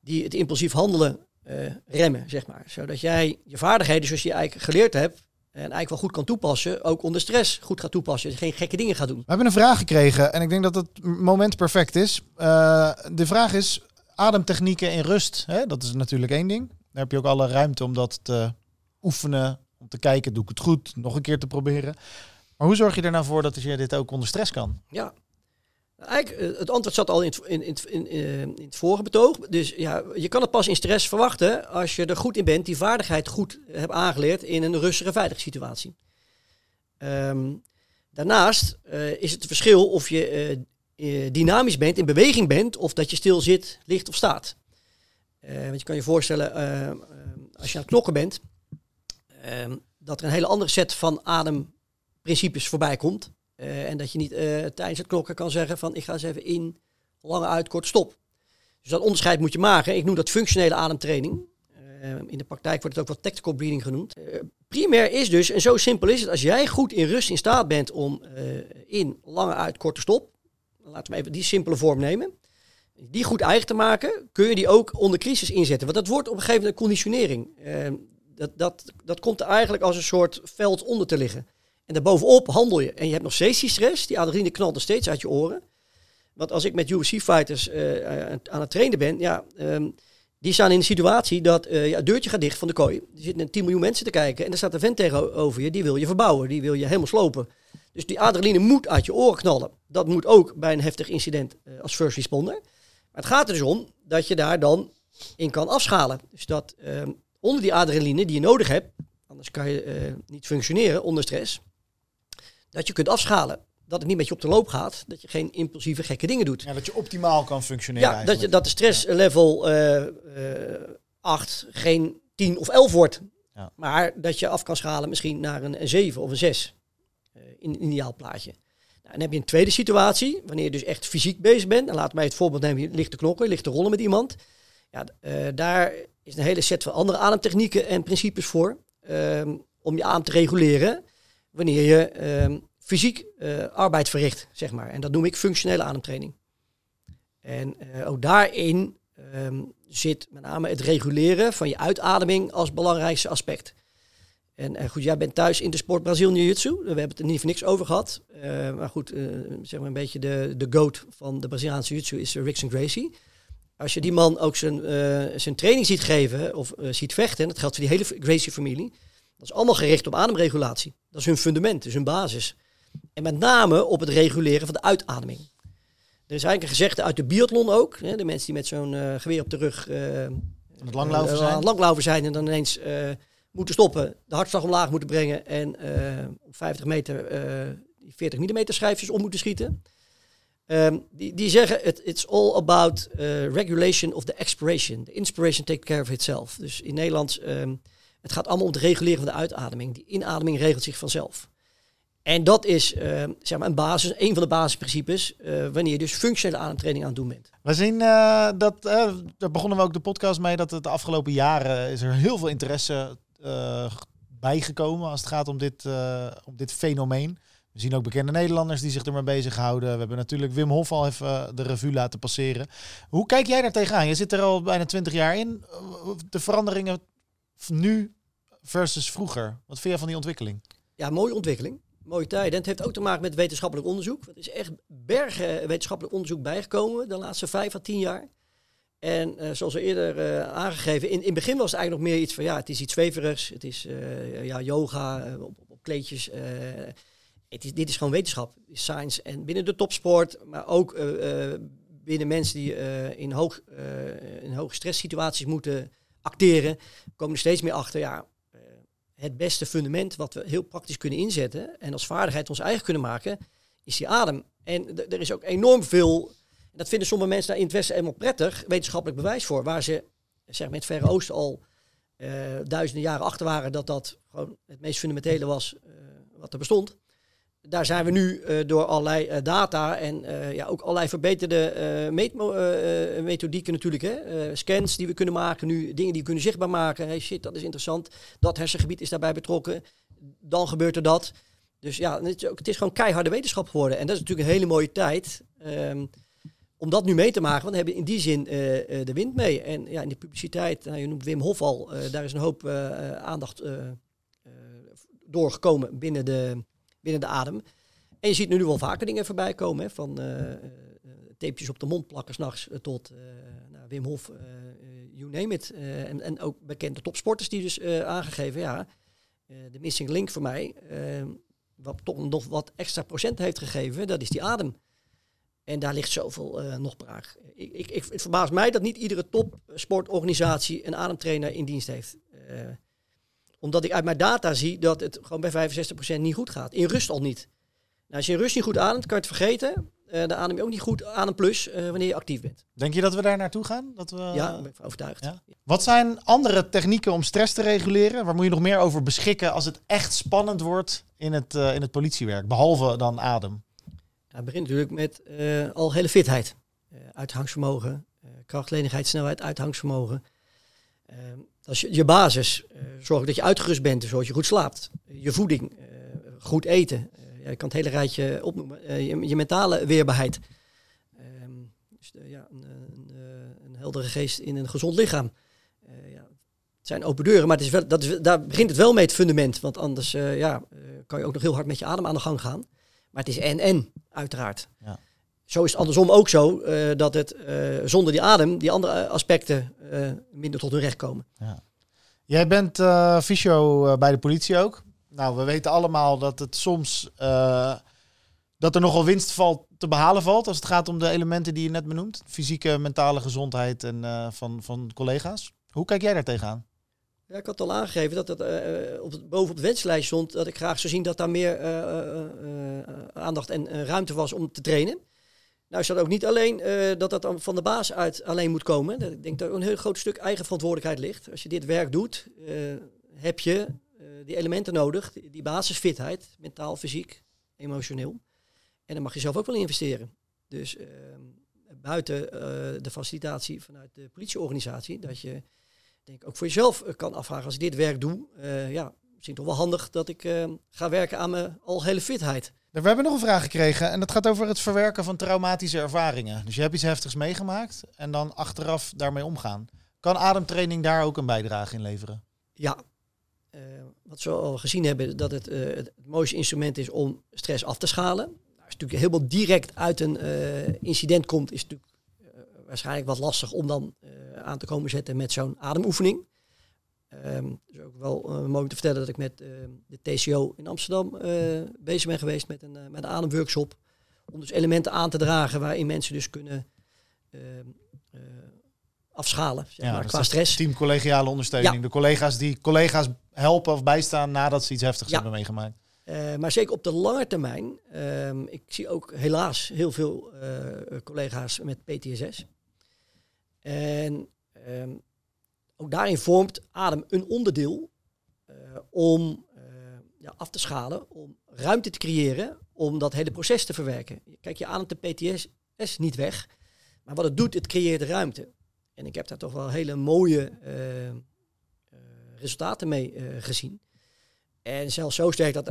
die het impulsief handelen eh, remmen, zeg maar. Zodat jij je vaardigheden, zoals je eigenlijk geleerd hebt, en eigenlijk wel goed kan toepassen, ook onder stress goed gaat toepassen. Dus geen gekke dingen gaat doen. We hebben een vraag gekregen en ik denk dat het moment perfect is. Uh, de vraag is ademtechnieken in rust. Hè? Dat is natuurlijk één ding. Daar heb je ook alle ruimte om dat te oefenen, om te kijken, doe ik het goed, nog een keer te proberen. Maar hoe zorg je er nou voor dat je dit ook onder stress kan? Ja, Eh, het antwoord zat al in het, in, in, eh, in het vorige betoog. Dus ja, je kan het pas in stress verwachten als je er goed in bent, die vaardigheid goed hebt aangeleerd in een rustige, veilige situatie. Ehm, daarnaast uh, is het verschil of je dynamisch bent, in beweging bent, of dat je stil zit, ligt of staat. want je kan je voorstellen, als je aan het knokken bent, ehm, dat er een hele andere set van ademprincipes voorbij komt. Uh, en dat je niet uh, tijdens het klokken kan zeggen van ik ga eens even in, lange uit, kort stop. Dus dat onderscheid moet je maken. Ik noem dat functionele ademtraining. Uh, in de praktijk wordt het ook wel tactical breathing genoemd. primair is dus, en zo simpel is het, als jij goed in rust in staat bent om in, lange uit, korte stop. Laten we even die simpele vorm nemen. Die goed eigen te maken, kun je die ook onder crisis inzetten. Want dat wordt op een gegeven moment een conditionering. dat, dat, dat komt er eigenlijk als een soort veld onder te liggen. En daarbovenop handel je. En je hebt nog steeds die stress. Die adrenaline knalt nog steeds uit je oren. Want als ik met UFC-fighters uh, eh, aan het trainen ben, ja, um, die staan in een situatie dat uh, ja, het deurtje gaat dicht van de kooi. Er zitten 10 miljoen mensen te kijken en er staat een vent tegenover je, die wil je verbouwen, die wil je helemaal slopen. Dus die adrenaline moet uit je oren knallen. Dat moet ook bij een heftig incident als first responder. Maar het gaat er dus om dat je daar dan in kan afschalen. Dus dat ehm, onder die adrenaline die je nodig hebt, anders kan je niet functioneren onder stress, dat je kunt afschalen. Dat het niet met je op de loop gaat. Dat je geen impulsieve gekke dingen doet. Ja, dat je optimaal kan functioneren. Ja, dat, je, dat de stresslevel uh, uh, 8 geen 10 of 11 wordt. Ja. Maar dat je af kan schalen misschien naar een, een 7 of een 6. Uh, in een ideaal plaatje. Nou, dan heb je een tweede situatie. Wanneer je dus echt fysiek bezig bent. En laat mij het voorbeeld nemen. Je ligt te knokken, je ligt te rollen met iemand. Ja, uh, daar is een hele set van andere ademtechnieken en principes voor. Ehm, om je adem te reguleren wanneer je um, fysiek uh, arbeid verricht, zeg maar. En dat noem ik functionele ademtraining. En uh, ook daarin um, zit met name het reguleren van je uitademing als belangrijkste aspect. En uh, goed, jij bent thuis in de sport Brazil Jiu-Jitsu. We hebben het er niet voor niks over gehad. maar goed, zeg maar een beetje de, de goat van de Braziliaanse Jiu-Jitsu is Rickson Gracie. Als je die man ook zijn, zijn training ziet geven of ziet vechten, en dat geldt voor die hele Gracie-familie, dat is allemaal gericht op ademregulatie. Dat is hun fundament, dat is hun basis. En met name op het reguleren van de uitademing. Er is eigenlijk een gezegde uit de biathlon ook. Hè, de mensen die met zo'n uh, geweer op de rug uh, het langlaufen zijn. Uh, langlaufen zijn en dan ineens moeten stoppen, de hartslag omlaag moeten brengen en op 50 meter die 40 mm schijfjes om moeten schieten. Um, die, die zeggen, it, it's all about regulation of the expiration. The inspiration takes care of itself. Dus in Nederlands... Um, het gaat allemaal om het reguleren van de uitademing. Die inademing regelt zich vanzelf. En dat is uh, zeg maar een basis, een van de basisprincipes uh, wanneer je dus functionele ademtraining aan het doen bent. We zien uh, dat, daar begonnen we ook de podcast mee, dat het de afgelopen jaren is er heel veel interesse bijgekomen als het gaat om dit, om dit fenomeen. We zien ook bekende Nederlanders die zich ermee bezighouden. We hebben natuurlijk Wim Hof al even de revue laten passeren. Hoe kijk jij daar tegenaan? Je zit er al bijna twintig jaar in. De veranderingen nu versus vroeger? Wat vind jij van die ontwikkeling? Ja, mooie ontwikkeling. Mooie tijden. En het heeft ook te maken met wetenschappelijk onderzoek. Er is echt bergen wetenschappelijk onderzoek bijgekomen de laatste vijf à tien jaar. En uh, zoals we eerder uh, aangegeven, in, in het begin was het eigenlijk nog meer iets van ja, het is iets zweverigs. Het is uh, ja, yoga op, op, kleedjes. het is, dit is gewoon wetenschap, science. En binnen de topsport, maar ook binnen mensen die in, hoog, in hoge stresssituaties moeten acteren, komen er steeds meer achter, ja, eh, het beste fundament wat we heel praktisch kunnen inzetten en als vaardigheid ons eigen kunnen maken, is die adem. En er is ook enorm veel, dat vinden sommige mensen daar in het Westen helemaal prettig, wetenschappelijk bewijs voor, waar ze zeg maar, het Verre Oosten al uh, duizenden jaren achter waren dat dat gewoon het meest fundamentele was uh, wat er bestond. Daar zijn we nu eh, door allerlei eh, data en eh, ja, ook allerlei verbeterde methodieken natuurlijk. Hè? Scans die we kunnen maken nu, dingen die we kunnen zichtbaar maken. Hey, shit, dat is interessant. Dat hersengebied is daarbij betrokken. Dan gebeurt er dat. Dus ja, het is, ook, het is gewoon keiharde wetenschap geworden. En dat is natuurlijk een hele mooie tijd ehm, om dat nu mee te maken. Want we hebben in die zin de wind mee. En ja, in de publiciteit, nou, je noemt Wim Hof al, daar is een hoop aandacht doorgekomen binnen de, binnen de adem. En je ziet nu wel vaker dingen voorbij komen. Hè, van eh, eh, tapejes op de mond plakken s'nachts uh, tot uh, nou, Wim Hof, uh, you name it. Uh, en, en ook bekende topsporters die dus uh, aangegeven, ja, uh, de missing link voor mij, uh, wat toch nog wat extra procent heeft gegeven, dat is die adem. En daar ligt zoveel uh, nog braak. Ik, ik, het verbaast mij dat niet iedere topsportorganisatie een ademtrainer in dienst heeft. Uh, omdat ik uit mijn data zie dat het gewoon bij 65% niet goed gaat. In rust al niet. Nou, als je in rust niet goed ademt, kan je het vergeten. Uh, dan adem je ook niet goed aan een plus uh, wanneer je actief bent. Denk je dat we daar naartoe gaan? Dat we, ja, ik ben overtuigd. Ja? Wat zijn andere technieken om stress te reguleren? Waar moet je nog meer over beschikken als het echt spannend wordt in het, uh, in het politiewerk? Behalve dan adem. Ja, het begint natuurlijk met al hele fitheid. Uithangsvermogen, krachtlenigheid, snelheid, uithangsvermogen. Dat is je, basis. zorg dat je uitgerust bent, zodat je goed slaapt. Je voeding, goed eten. ja, je kan het hele rijtje opnoemen. Je, mentale weerbaarheid. Ehm, dus ja, een, heldere geest in een gezond lichaam. het zijn open deuren, maar het is wel, dat is, daar begint het wel mee het fundament. Want anders ja, kan je ook nog heel hard met je adem aan de gang gaan. Maar het is en-en, uiteraard. Ja. Zo is het andersom ook zo uh, dat het uh, zonder die adem, die andere aspecten uh, minder tot hun recht komen. Ja. Jij bent fysio bij de politie ook. Nou, we weten allemaal dat het soms dat er nogal winst valt, te behalen valt als het gaat om de elementen die je net benoemt. Fysieke, mentale gezondheid en van, van collega's. Hoe kijk jij daar tegenaan? Ja, ik had al aangegeven dat het uh, op het, boven op de wenslijst stond dat ik graag zou zien dat daar meer uh, uh, aandacht en ruimte was om te trainen. Nou is dat ook niet alleen dat dat van de baas uit alleen moet komen. Ik denk dat er een heel groot stuk eigen verantwoordelijkheid ligt. Als je dit werk doet, heb je die elementen nodig, die, basisfitheid, mentaal, fysiek, emotioneel. En dan mag je zelf ook wel investeren. Dus ehm, buiten de facilitatie vanuit de politieorganisatie, dat je denk ook voor jezelf kan afvragen. Als ik dit werk doe, uh, ja, misschien toch wel handig dat ik uh, ga werken aan mijn algehele fitheid. We hebben nog een vraag gekregen en dat gaat over het verwerken van traumatische ervaringen. Dus je hebt iets heftigs meegemaakt en dan achteraf daarmee omgaan. Kan ademtraining daar ook een bijdrage in leveren? Ja, uh, wat we al gezien hebben, dat het, het, het mooiste instrument is om stress af te schalen. Nou, als het natuurlijk helemaal direct uit een incident komt, is het natuurlijk waarschijnlijk wat lastig om dan aan te komen zetten met zo'n ademoefening. Um, dus ook wel uh, mooi te vertellen dat ik met uh, de TCO in Amsterdam bezig ben geweest met een, met een ademworkshop. Om dus elementen aan te dragen waarin mensen dus kunnen ehm, afschalen zeg ja, maar, qua stress. Teamcollegiale ondersteuning. Ja. De collega's die collega's helpen of bijstaan nadat ze iets heftigs ja. hebben meegemaakt. Maar zeker op de lange termijn. Ik zie ook helaas heel veel collega's met PTSS. En um, ook daarin vormt adem een onderdeel uh, om ja, af te schalen, om ruimte te creëren, om dat hele proces te verwerken. Kijk, je ademt de PTSS niet weg, maar wat het doet, het creëert ruimte. En ik heb daar toch wel hele mooie resultaten mee gezien. En zelfs zo sterk dat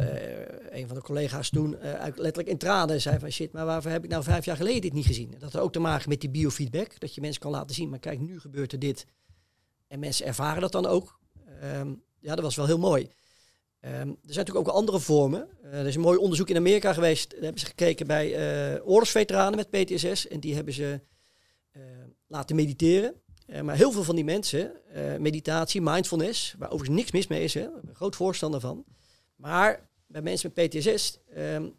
een van de collega's toen letterlijk in tranen zei van shit, maar waarvoor heb ik nou vijf jaar geleden dit niet gezien? Dat had ook te maken met die biofeedback, dat je mensen kan laten zien, maar kijk, nu gebeurt er dit. En mensen ervaren dat dan ook. Um, ja, dat was wel heel mooi. Um, er zijn natuurlijk ook andere vormen. Uh, er is een mooi onderzoek in Amerika geweest. Daar hebben ze gekeken bij oorlogsveteranen met PTSS. En die hebben ze laten mediteren. Uh, maar heel veel van die mensen, uh, meditatie, mindfulness, waar overigens niks mis mee is, hè, een groot voorstander van. Maar bij mensen met PTSS, um,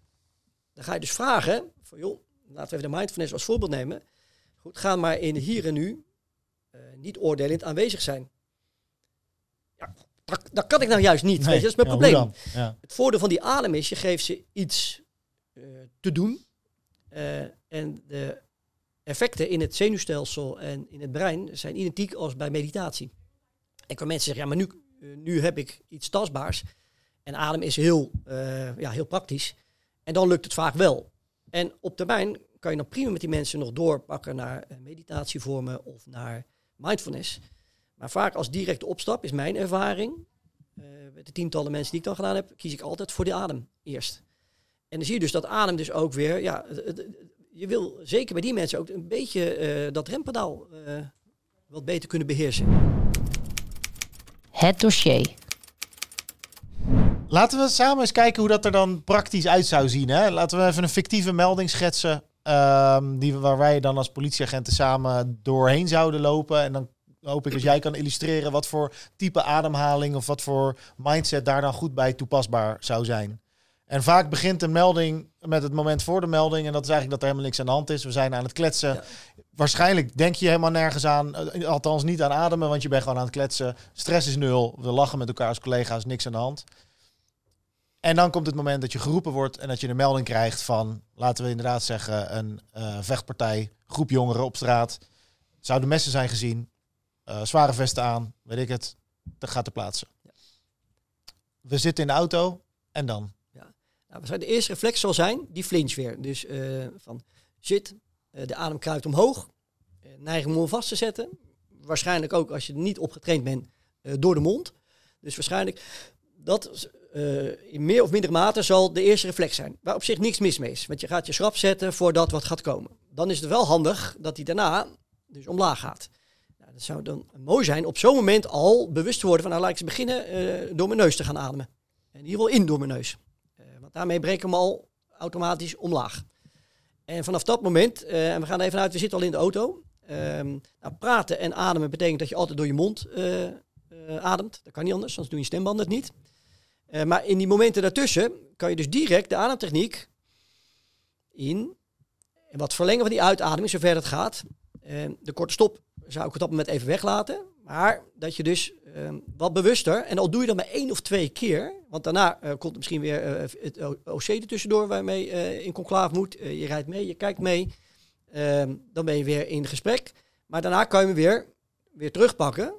dan ga je dus vragen, van joh, laten we even de mindfulness als voorbeeld nemen. Goed, ga maar in hier en nu uh, niet oordelend aanwezig zijn. Ja, dat, dat, kan ik nou juist niet, nee, weet je, dat is mijn ja, probleem. Ja. Het voordeel van die adem is, je geeft ze iets te doen. en de effecten in het zenuwstelsel en in het brein zijn identiek als bij meditatie. En kan mensen zeggen, ja, maar nu, nu heb ik iets tastbaars. En adem is heel, ja, heel praktisch. En dan lukt het vaak wel. En op termijn kan je dan prima met die mensen nog doorpakken naar eh, meditatievormen of naar mindfulness. Maar vaak als directe opstap is mijn ervaring, eh, met de tientallen mensen die ik dan gedaan heb, kies ik altijd voor de adem eerst. En dan zie je dus dat adem dus ook weer, ja, je wil zeker bij die mensen ook een beetje eh, dat rempedaal eh, wat beter kunnen beheersen. Het dossier. Laten we samen eens kijken hoe dat er dan praktisch uit zou zien. Hè? Laten we even een fictieve melding schetsen. Ehm, die, waar wij dan als politieagenten samen doorheen zouden lopen. En dan hoop ik dat jij kan illustreren wat voor type ademhaling of wat voor mindset daar dan goed bij toepasbaar zou zijn. En vaak begint een melding met het moment voor de melding. En dat is eigenlijk dat er helemaal niks aan de hand is. We zijn aan het kletsen. Ja. Waarschijnlijk denk je helemaal nergens aan. eh, Althans niet aan ademen, want je bent gewoon aan het kletsen. Stress is nul. We lachen met elkaar als collega's. Niks aan de hand. En dan komt het moment dat je geroepen wordt en dat je een melding krijgt van, laten we inderdaad zeggen, een eh, vechtpartij, groep jongeren op straat. Zouden messen zijn gezien, eh, zware vesten aan, weet ik het, dat gaat ter plaatse. We zitten in de auto en dan. Nou, de eerste reflex zal zijn, die flinch weer. Dus eh, van zit, de adem kruipt omhoog, neiging om vast te zetten. Waarschijnlijk ook als je er niet op getraind bent, door de mond. Dus waarschijnlijk dat eh, in meer of mindere mate zal de eerste reflex zijn. Waar op zich niks mis mee is. Want je gaat je schrap zetten voor dat wat gaat komen. Dan is het wel handig dat hij daarna dus omlaag gaat. Nou, dat zou dan mooi zijn op zo'n moment al bewust te worden van nou laat ik eens beginnen eh, door mijn neus te gaan ademen. En ieder geval in door mijn neus. Eh, want daarmee breken we al automatisch omlaag. En vanaf dat moment, en we gaan even uit, we zitten al in de auto. Ehm, nou, praten en ademen betekent dat je altijd door je mond ademt. Dat kan niet anders, anders doen je stembanden het niet. Eh, maar in die momenten daartussen kan je dus direct de ademtechniek in en wat verlengen van die uitademing, zover het gaat. Eh, de korte stop zou ik op dat moment even weglaten. Maar dat je dus eh, wat bewuster, en al doe je dat maar één of twee keer, want daarna eh, komt er misschien weer eh, het OC er tussendoor waarmee je in conclave moet. Je rijdt mee, je kijkt mee. Ehm, dan ben je weer in gesprek. Maar daarna kan je hem weer, weer terugpakken.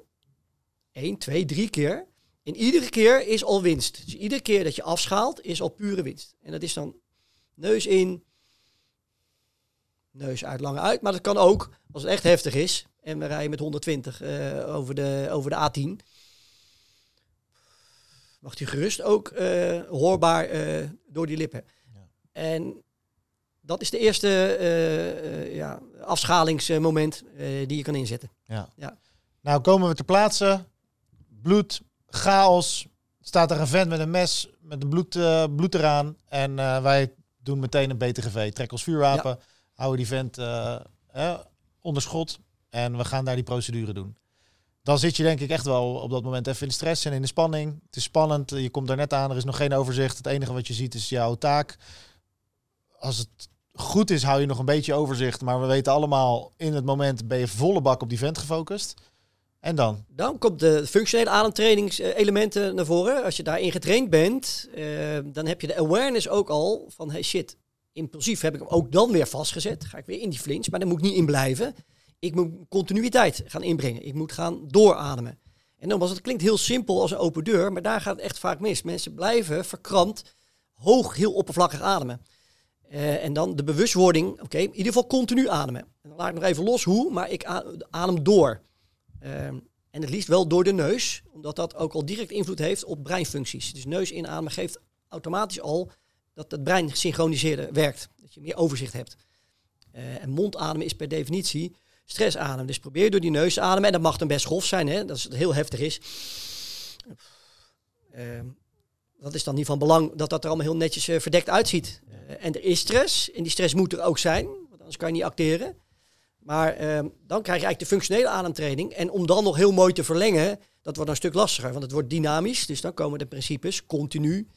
Eén, twee, drie keer. En iedere keer is al winst. Dus iedere keer dat je afschaalt, is al pure winst. En dat is dan neus in, neus uit, lange uit. Maar dat kan ook, als het echt heftig is, en we rijden met 120 eh, over, de, over de A10, mag hij gerust ook eh, hoorbaar eh, door die lippen. Ja. En dat is de eerste ja, afschalingsmoment die je kan inzetten. Nou komen we ter plaatse, bloed, chaos, staat er een vent met een mes, met een bloed, eh, bloed eraan. En eh, wij doen meteen een BTGV, trek ons vuurwapen, houden die vent eh, eh, onder schot en we gaan daar die procedure doen. Dan zit je denk ik echt wel op dat moment even in de stress en in de spanning. Het is spannend, je komt daar net aan, er is nog geen overzicht. Het enige wat je ziet is jouw taak. Als het goed is, hou je nog een beetje overzicht. Maar we weten allemaal, in het moment ben je volle bak op die vent gefocust. En dan? Dan komt de functionele ademtrainingselementen naar voren. Als je daarin getraind bent, eh, dan heb je de awareness ook al van hey shit, impulsief heb ik hem ook dan weer vastgezet. Ga ik weer in die flinch, maar daar moet ik niet in blijven. Ik moet continuïteit gaan inbrengen. Ik moet gaan doorademen. En dan was het klinkt heel simpel als een open deur, maar daar gaat het echt vaak mis. Mensen blijven verkrampt, hoog, heel oppervlakkig ademen. Eh, en dan de bewustwording, oké, in ieder geval continu ademen. En dan laat ik nog even los hoe, maar ik adem door. Ehm, en het liefst wel door de neus, omdat dat ook al direct invloed heeft op breinfuncties. Dus neus inademen geeft automatisch al dat het brein gesynchroniseerder werkt. Dat je meer overzicht hebt. Eh, en mondademen is per definitie stressademen. Dus probeer door die neus te ademen. En dat mag dan best golf zijn, hè, dat het heel heftig is. Ehm, dat is dan niet van belang dat dat er allemaal heel netjes eh, verdekt uitziet. Eh, en er is stress. En die stress moet er ook zijn, want anders kan je niet acteren. Maar ehm, dan krijg je eigenlijk de functionele ademtraining. En om dan nog heel mooi te verlengen, dat wordt een stuk lastiger. Want het wordt dynamisch. Dus dan komen de principes continu,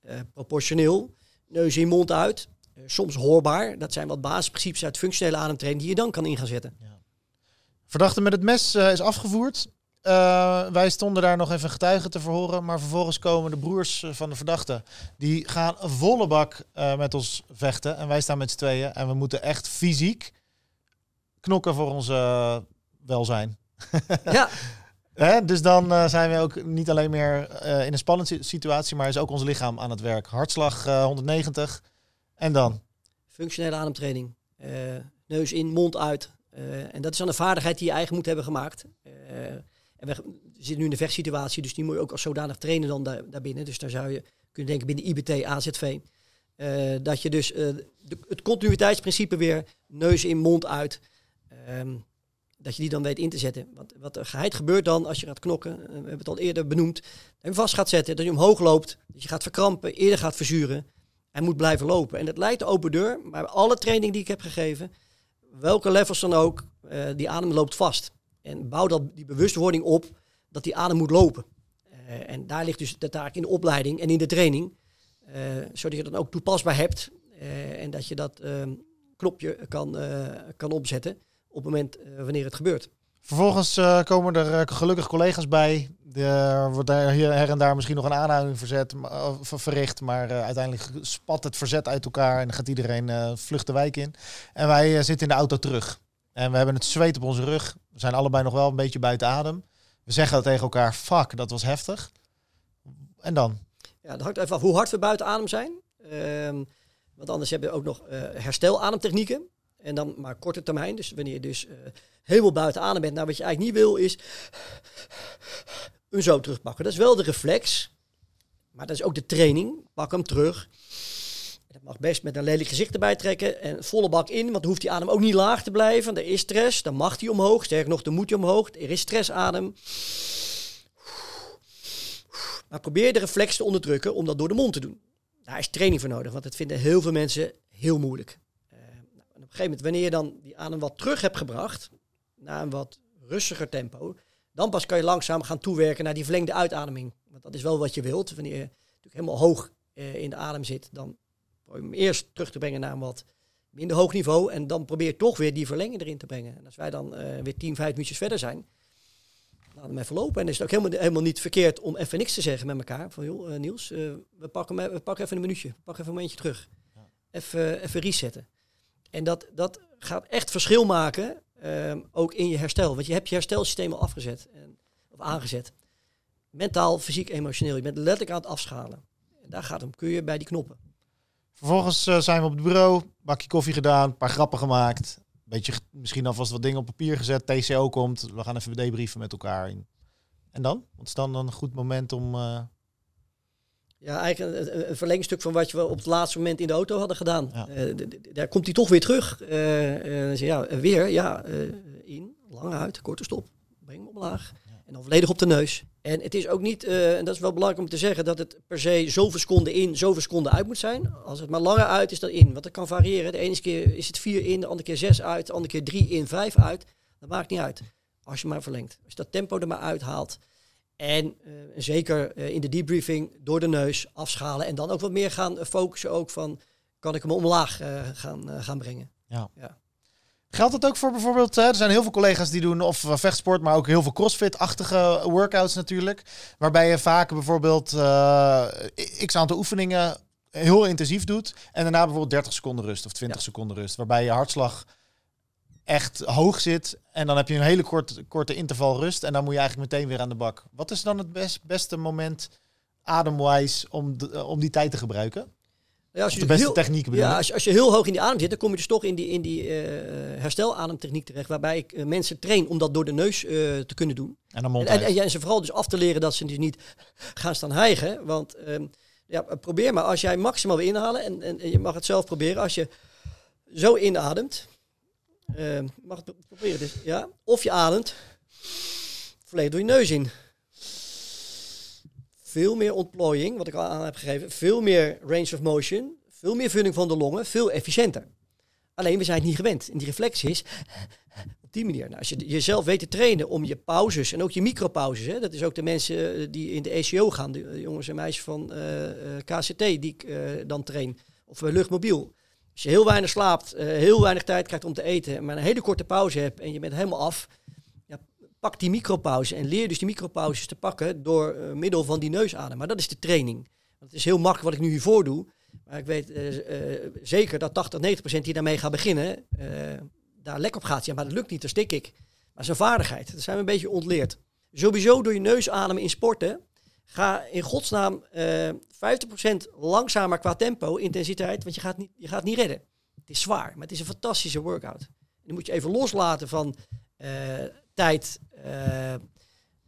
eh, proportioneel, neus in, mond uit. eh, soms hoorbaar. Dat zijn wat basisprincipes uit functionele ademtraining die je dan kan in gaan zetten. Verdachte met het mes eh, is afgevoerd. Wij stonden daar nog even getuigen te verhoren. Maar vervolgens komen de broers van de verdachte. Die gaan volle bak met ons vechten. En wij staan met z'n tweeën. En we moeten echt fysiek knokken voor ons eh, welzijn. ja, Hè? Dus dan eh, zijn we ook niet alleen meer eh, in een spannende si- situatie. Maar is ook ons lichaam aan het werk. Hartslag eh, 190. En dan? Functionele ademtraining. Neus in, mond uit. En dat is dan een vaardigheid die je eigen moet hebben gemaakt. En we zitten nu in de vechtsituatie, dus die moet je ook als zodanig trainen dan daar, daarbinnen. Dus daar zou je kunnen denken binnen IBT, AZV. dat je dus de, het continuïteitsprincipe weer neus in, mond uit. Ehm, dat je die dan weet in te zetten. Want wat er geheid gebeurt dan als je gaat knokken, eh, we hebben het al eerder benoemd, dat je vast gaat zetten, dat je omhoog loopt, dat je gaat verkrampen, eerder gaat verzuren. Hij moet blijven lopen. En dat lijkt de open deur, maar alle training die ik heb gegeven, welke levels dan ook, eh, die adem loopt vast. En bouw dat, die bewustwording op dat die adem moet lopen. Eh, en daar ligt dus de taak in de opleiding en in de training. zodat je dat ook toepasbaar hebt. en dat je dat ehm, knopje kan, kan opzetten op het moment eh, wanneer het gebeurt. Vervolgens eh, komen er eh, gelukkig collega's bij. Er wordt daar hier her en daar misschien nog een aanhouding verzet, verricht. Maar uiteindelijk spat het verzet uit elkaar en gaat iedereen eh vlucht de wijk in. En wij zitten in de auto terug. En we hebben het zweet op onze rug. We zijn allebei nog wel een beetje buiten adem. We zeggen tegen elkaar, fuck, dat was heftig. En dan? Ja, dat hangt even af hoe hard we buiten adem zijn. Ehm, want anders heb je ook nog herstelademtechnieken. En dan maar korte termijn. Dus wanneer je dus eh, helemaal buiten adem bent. Nou, wat je eigenlijk niet wil is hem zo terugpakken. Dat is wel de reflex. Maar dat is ook de training. Pak hem terug. Dat mag best met een lelijk gezicht erbij trekken. En volle bak in. Want dan hoeft die adem ook niet laag te blijven. Er is stress. Dan mag die omhoog. Sterker nog, dan moet hij omhoog. Er is stressadem. Maar probeer de reflex te onderdrukken om dat door de mond te doen. Daar is training voor nodig, want dat vinden heel veel mensen heel moeilijk. Eh, nou, en op een gegeven moment, wanneer je dan die adem wat terug hebt gebracht, naar een wat rustiger tempo, dan pas kan je langzaam gaan toewerken naar die verlengde uitademing. Want dat is wel wat je wilt. Wanneer je natuurlijk helemaal hoog eh, in de adem zit, dan probeer je hem eerst terug te brengen naar een wat minder hoog niveau. En dan probeer je toch weer die verlenging erin te brengen. En als wij dan eh, weer 10, 5 minuutjes verder zijn, laat hem even lopen. En is het ook helemaal, helemaal niet verkeerd om even niks te zeggen met elkaar. Van joh, eh, Niels, eh, we, pakken, we pakken even een minuutje. We pakken even een momentje terug. Even, even resetten. En dat, dat gaat echt verschil maken, ehm, ook in je herstel. Want je hebt je herstelsysteem al afgezet, en, of aangezet. Mentaal, fysiek, emotioneel. Je bent letterlijk aan het afschalen. En daar gaat hem. Kun je bij die knoppen. Vervolgens eh, zijn we op het bureau, bakje koffie gedaan, een paar grappen gemaakt. Beetje, misschien alvast wat dingen op papier gezet. TCO komt, we gaan even debriefen met elkaar. En dan? Wat is dan een goed moment om... eh, Ja, eigenlijk een, een- verlengstuk van wat we op het laatste moment in de auto hadden gedaan. Ja. Eh, daar komt hij toch weer terug. Dan zeg je, ja, weer, ja, in, lang uit, korte stop, breng hem omlaag. En dan volledig op de neus. En het is ook niet, en dat is wel belangrijk om te zeggen, dat het per se zoveel seconden in, zoveel seconden uit moet zijn. Als het maar langer uit is dan in. Want dat kan variëren. De ene keer is het vier in, de andere keer zes uit, de andere keer drie in, vijf uit. Dat maakt niet uit. Als je maar verlengt. Als je dat tempo er maar uithaalt. En eh, zeker eh, in de debriefing door de neus afschalen. En dan ook wat meer gaan eh, focussen ook van... kan ik hem omlaag gaan, gaan brengen. Geldt dat ook voor bijvoorbeeld, hè, er zijn heel veel collega's die doen of vechtsport, maar ook heel veel crossfit-achtige workouts natuurlijk. Waarbij je vaak bijvoorbeeld x aantal oefeningen heel intensief doet en daarna bijvoorbeeld 30 seconden rust of 20 seconden rust. Waarbij je hartslag echt hoog zit en dan heb je een hele korte, korte interval rust en dan moet je eigenlijk meteen weer aan de bak. Wat is dan het best, beste moment ademwise om, de- om die tijd te gebruiken? Ja, als je de beste heel- technieken bedoel Ja, als, je- als je heel hoog in die adem zit, dan kom je dus toch in die, in die eh, herstelademtechniek terecht. Waarbij ik eh, mensen train om dat door de neus eh, te kunnen doen. En dan mond en, en, ze vooral dus af te leren dat ze dus niet gaan staan hijgen. Want ehm, ja, probeer maar als jij maximaal wil inhalen. En, en, en je mag het zelf proberen. Als je zo inademt. Ehm, mag het pro- proberen. Dus, ja, of je ademt volledig door je neus in. Veel meer ontplooiing, wat ik al aan heb gegeven. Veel meer range of motion. Veel meer vulling van de longen. Veel efficiënter. Alleen we zijn het niet gewend. En die reflex is op die manier. Nou, als je jezelf weet te trainen om je pauzes en ook je micropauzes. Hè, dat is ook de mensen eh, die in de ECO gaan. De jongens en meisjes van eh, eh, KCT die ik dan train. Of luchtmobiel. Als je heel weinig slaapt, eh, heel weinig tijd krijgt om te eten. Maar een hele korte pauze hebt en je bent helemaal af. Ja, pak die micropauze en leer dus die micropauzes te pakken door eh, middel van die neusadem. Maar dat is de training. Het is heel makkelijk wat ik nu hiervoor doe. Maar ik weet eh, zeker dat 80, 90 procent die daarmee gaat beginnen, daar lek op gaat. Ja, maar dat lukt niet, dan stik ik. Maar een vaardigheid. Dat zijn we een beetje ontleerd. Sowieso door je neus ademen in sporten Ga in godsnaam eh 50% langzamer qua tempo, intensiteit, want je gaat, niet, je gaat niet redden. Het is zwaar, maar het is een fantastische workout. Die moet je even loslaten van eh, tijd, eh,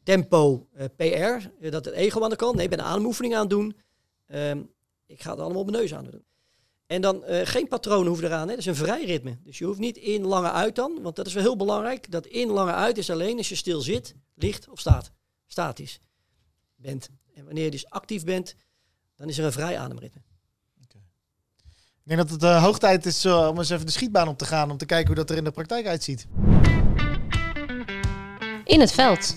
tempo, PR, dat het ego aan de kant. Nee, ik ben een ademoefening aan het doen. Ehm, ik ga het allemaal op mijn neus aan doen. En dan geen patronen hoeven eraan. Hè. Dat is een vrij ritme. Dus je hoeft niet in, lange uit dan. Want dat is wel heel belangrijk. Dat in, lange uit is alleen als je stil zit, ligt of staat. Statisch bent. En wanneer je dus actief bent, dan is er een vrij ademritme. Ik denk dat het eh, hoog tijd is eh, om eens even de schietbaan op te gaan. Om te kijken hoe dat er in de praktijk uitziet. In het veld.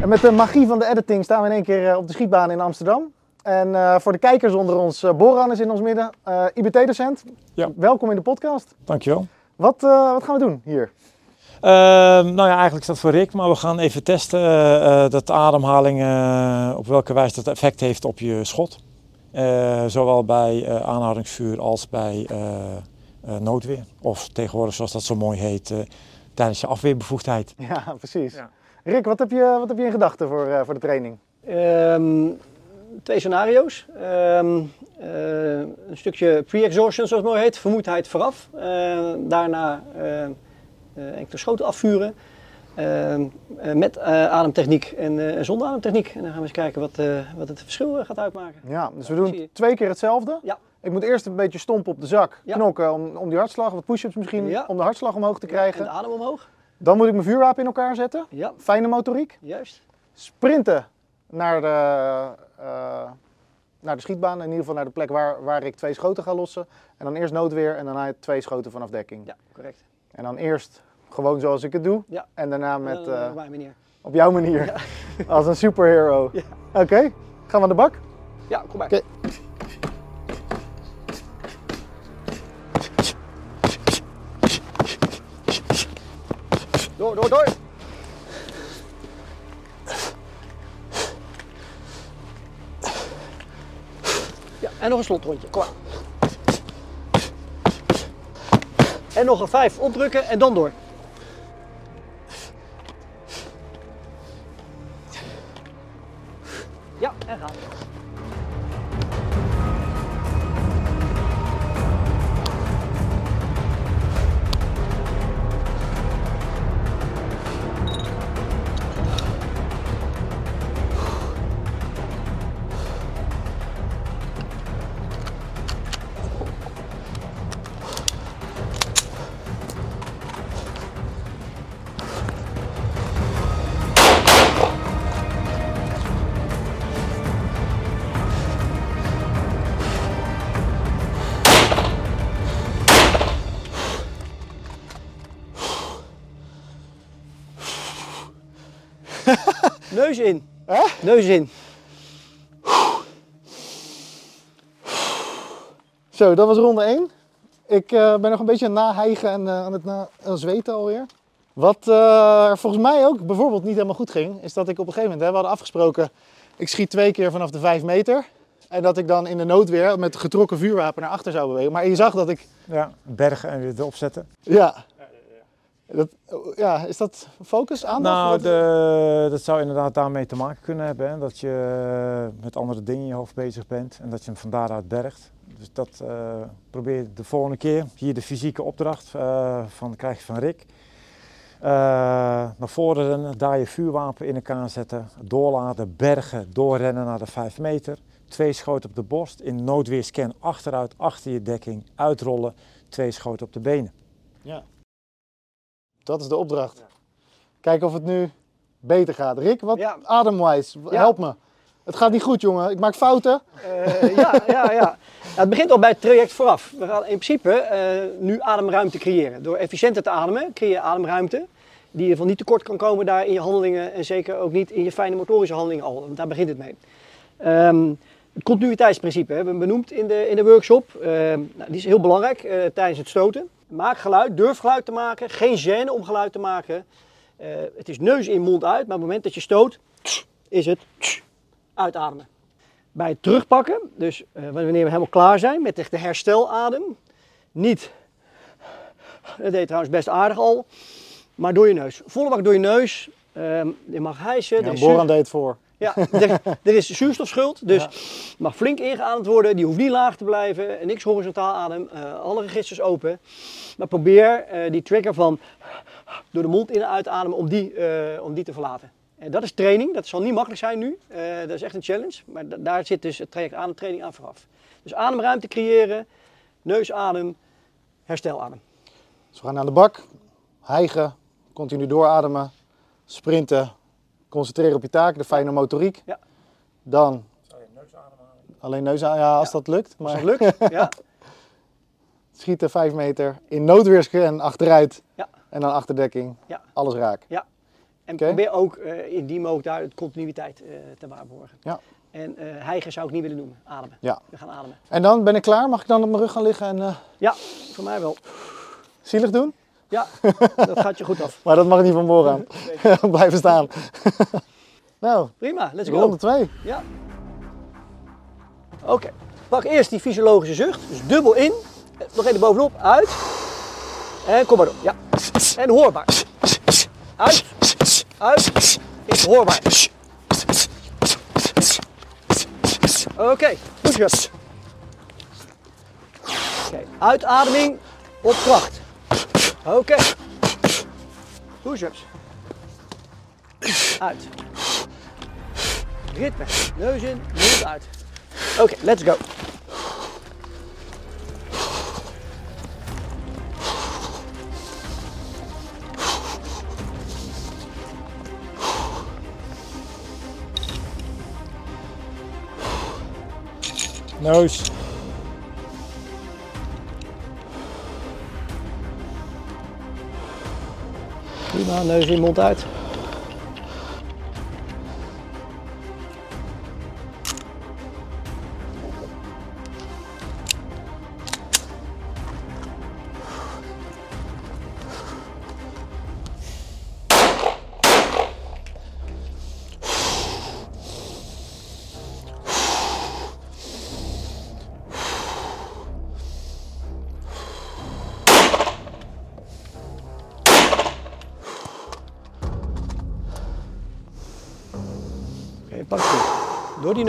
En met de magie van de editing staan we in één keer eh, op de schietbaan in Amsterdam. En eh, voor de kijkers onder ons, Boran is in ons midden, eh, IBT-docent. Ja. Welkom in de podcast. Dankjewel. Wat, eh, wat gaan we doen hier? Ehm nou ja, eigenlijk is dat voor Rick, maar we gaan even testen eh, dat de ademhaling eh, op welke wijze dat effect heeft op je schot. Eh, zowel bij eh, aanhoudingsvuur als bij eh, eh, noodweer. Of tegenwoordig, zoals dat zo mooi heet, eh, tijdens je afweerbevoegdheid. Ja, precies. Ja. Rick, wat heb je, wat heb je in gedachten voor, eh, voor de training? Ehm, twee scenario's. Ehm, eh, een stukje pre-exhaustion, zoals het mooi heet. Vermoeidheid vooraf. Eh, daarna eh, eh, enkele schoten afvuren. Ehm, eh, met eh, ademtechniek en eh, zonder ademtechniek. En dan gaan we eens kijken wat, eh, wat het verschil eh, gaat uitmaken. Ja, dus we doen twee keer hetzelfde. Ja. Ik moet eerst een beetje stompen op de zak, Ja. knokken om, om die hartslag, wat push-ups misschien, Ja. om de hartslag omhoog te En krijgen. de adem omhoog. Dan moet ik mijn vuurwapen in elkaar zetten. Ja, Fijne motoriek. juist. Sprinten naar de, eh, naar de schietbaan, in ieder geval naar de plek waar, waar ik twee schoten ga lossen. En dan eerst noodweer en daarna twee schoten vanaf dekking. Ja, correct. En dan eerst gewoon zoals ik het doe. Ja. En daarna met, Eh, eh, op mijn manier. op jouw manier. Als een superhero. Ja. Oké, gaan we aan de bak? Ja, kom maar. Oké. Door, door, door. Ja, en nog een slotrondje. Kom maar. En nog een vijf opdrukken en dan door. Neus in. Hè? Neus in. Zo, dat was ronde 1. Ik eh, ben nog een beetje aan het nahijgen en eh, aan het na aan het zweten alweer. Wat eh, er volgens mij ook bijvoorbeeld niet helemaal goed ging, is dat ik op een gegeven moment, hè, we hadden afgesproken, ik schiet twee keer vanaf de 5 meter. En dat ik dan in de noodweer met getrokken vuurwapen naar achter zou bewegen. Maar je zag dat ik, Ja, bergen en weer erop zetten. ja. Dat, ja, is dat focus, aandacht? Nou, de, dat zou inderdaad daarmee te maken kunnen hebben. Hè? Dat je met andere dingen in je hoofd bezig bent en dat je hem van daaruit bergt. Dus dat eh, probeer je de volgende keer. Hier de fysieke opdracht eh, van, krijg je van Rick. Eh, naar voren rennen, daar je vuurwapen in elkaar zetten, doorladen, bergen, doorrennen naar de 5 meter. Twee schoten op de borst, in noodweerscan achteruit, achter je dekking, uitrollen, twee schoten op de benen. Dat is de opdracht. Kijken of het nu beter gaat. Rick, wat Ja. ademwise, Ja. help me. Het gaat niet goed, jongen. Ik maak fouten. Eh, ja, ja, ja. Ja, Het begint al bij het traject vooraf. We gaan in principe eh, nu ademruimte creëren. Door efficiënter te ademen creëer je ademruimte. Die je van niet tekort kan komen daar in je handelingen. En zeker ook niet in je fijne motorische handelingen al. Want daar begint het mee. Ehm, het continuïteitsprincipe hebben we benoemd in de, in de workshop. Ehm, nou, die is heel belangrijk eh, tijdens het stoten. Maak geluid, durf geluid te maken. Geen gêne om geluid te maken. Eh, het is neus in, mond uit. Maar op het moment dat je stoot, is het uitademen bij het terugpakken, dus eh, wanneer we helemaal klaar zijn met de de hersteladem, niet, dat deed trouwens best aardig al, maar door je neus. Volle bak door je neus, ehm, je mag hijsen. Ja, is Boran deed het voor. Ja, er, er is zuurstofschuld, dus Ja. mag flink ingeademd worden. Die hoeft niet laag te blijven. Niks horizontaal adem. eh, alle registers open. Maar probeer eh, die trigger van door de mond in en uit te ademen om die, eh, om die te verlaten. En dat is training. Dat zal niet makkelijk zijn nu. Dat is echt een challenge. Maar da- daar zit dus het traject ademtraining aan vooraf. Dus ademruimte creëren, neusadem, hersteladem. Dus we gaan aan de bak, hijgen, continu doorademen, sprinten, concentreren op je taak, de fijne motoriek. Ja. Dan alleen neus aan, ja, als dat lukt. Als Maar dat lukt, ja. schieten 5 meter, in noodweersken achteruit Ja. en dan achterdekking. Ja. Alles raak. En Oké. probeer ook eh, in die ook daar de continuïteit eh, te waarborgen. Ja. En eh hijgen zou ik niet willen noemen. Ademen. Ja. We gaan ademen. En dan ben ik klaar. Mag ik dan op mijn rug gaan liggen en eh, Ja, voor mij wel. zielig doen? Ja, dat gaat je goed af. Maar dat mag niet van voren aan. Blijven staan. nou, Prima, let's go. ronde 2. Ja. Oké, pak eerst die fysiologische zucht. Dus dubbel in. Nog even bovenop. Uit. En kom maar door. Ja. En hoorbaar. Uit. Uit. Is hoorbaar. Oké, push-ups. Oké, uitademing op kracht. Oké. Push-ups. Uit. Ritme. Neus in, mond uit. Oké, let's go. Neus. Prima, neus in, mond uit.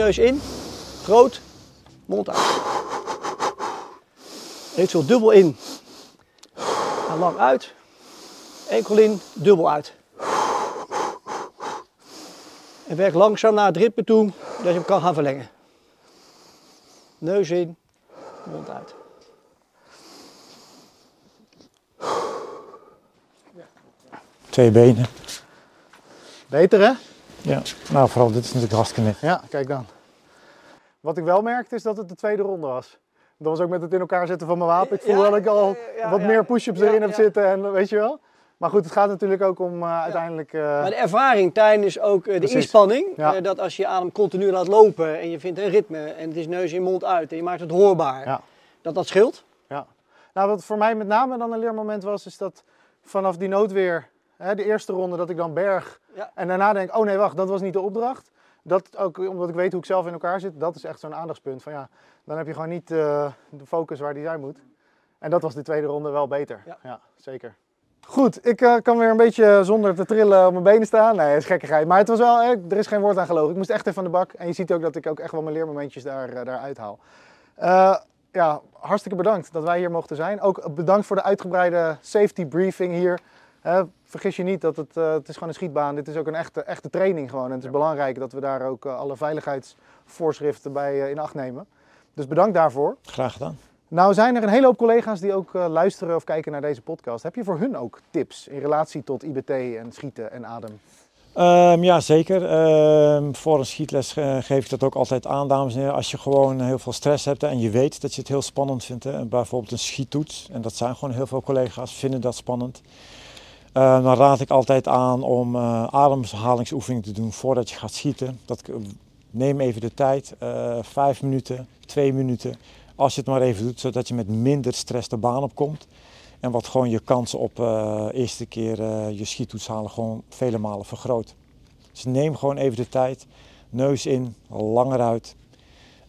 Neus in, groot, mond uit. Eventueel dubbel in, en lang uit. Enkel in, dubbel uit. En werk langzaam naar het ritme toe, dat je hem kan gaan verlengen. Neus in, mond uit. Twee benen. Beter hè? Ja. Nou, vooral dit is natuurlijk hartstikke net. Ja, kijk dan. Wat ik wel merkte is dat het de tweede ronde was. Dat was ook met het in elkaar zetten van mijn wapen. Ik voel Ja, dat ik al ja, ja, wat ja. meer push-ups Ja, erin heb ja. zitten en weet je wel. Maar goed, het gaat natuurlijk ook om eh, uiteindelijk... eh, Maar de ervaring tijdens ook eh, de Precies. inspanning, Ja. eh, dat als je adem continu laat lopen en je vindt een ritme en het is neus in mond uit en je maakt het hoorbaar, Ja. dat dat scheelt. Ja. Nou, wat voor mij met name dan een leermoment was, is dat vanaf die noodweer, hè, de eerste ronde, dat ik dan berg. Ja. En daarna denk, oh nee, wacht, dat was niet de opdracht. Dat ook omdat ik weet hoe ik zelf in elkaar zit, dat is echt zo'n aandachtspunt. Van ja, dan heb je gewoon niet eh, de focus waar die zijn moet. En dat was de tweede ronde wel beter. Ja. zeker. Goed, ik eh, kan weer een beetje zonder te trillen op mijn benen staan. Nee, dat is gekkigheid. Maar het was wel, eh, er is geen woord aan gelogen. Ik moest echt even aan de bak. En je ziet ook dat ik ook echt wel mijn leermomentjes daar, eh, daar uithaal. Ja, hartstikke bedankt dat wij hier mochten zijn. Ook bedankt voor de uitgebreide safety briefing hier. Vergis je niet dat het, eh, het is gewoon een schietbaan. Dit is ook een echte, echte training gewoon. En het is belangrijk dat we daar ook eh, alle veiligheidsvoorschriften bij eh, in acht nemen. Dus bedankt daarvoor. Graag gedaan. Nou zijn er een hele hoop collega's die ook luisteren of kijken naar deze podcast. Heb je voor hun ook tips in relatie tot IBT en schieten en adem? Ehm, ja, zeker. Ehm, voor een schietles geef ik dat ook altijd aan, dames en heren. Als je gewoon heel veel stress hebt hè, en je weet dat je het heel spannend vindt, hè, bijvoorbeeld een schiettoets, en dat zijn gewoon heel veel collega's, vinden dat spannend. Eh, dan raad ik altijd aan om eh ademhalingsoefeningen te doen voordat je gaat schieten. Dat, neem even de tijd, eh, vijf minuten, twee minuten, als je het maar even doet, zodat je met minder stress de baan op komt. En wat gewoon je kansen op eerste keer je schiettoets halen gewoon vele malen vergroot. Dus neem gewoon even de tijd, neus in, langer uit.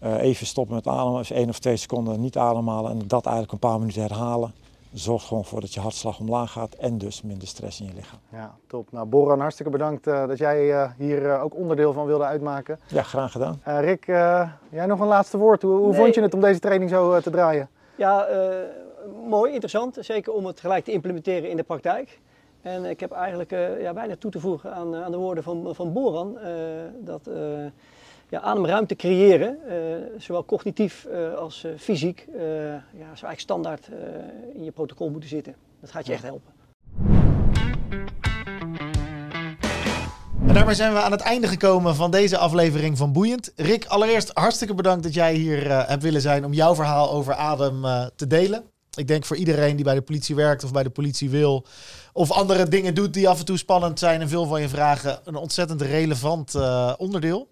Even stoppen met ademen, even één of twee seconden niet ademhalen en dat eigenlijk een paar minuten herhalen. Zorgt gewoon voor dat je hartslag omlaag gaat en dus minder stress in je lichaam. Ja, top. Nou, Boran, hartstikke bedankt uh, dat jij uh, hier uh, ook onderdeel van wilde uitmaken. Ja, graag gedaan. Rick, jij nog een laatste woord. Hoe, hoe nee. vond je het om deze training zo te draaien? Ja, mooi, interessant. Zeker om het gelijk te implementeren in de praktijk. En ik heb eigenlijk ja, weinig toe te voegen aan, aan de woorden van, van Boran. dat ja, ademruimte creëren, zowel cognitief als fysiek, ja, zou eigenlijk standaard in je protocol moeten zitten. Dat gaat je echt helpen. En daarmee zijn we aan het einde gekomen van deze aflevering van Boeiend. Rick, allereerst hartstikke bedankt dat jij hier uh, hebt willen zijn om jouw verhaal over adem uh, te delen. Ik denk voor iedereen die bij de politie werkt of bij de politie wil, of andere dingen doet die af en toe spannend zijn en veel van je vragen, een ontzettend relevant uh, onderdeel.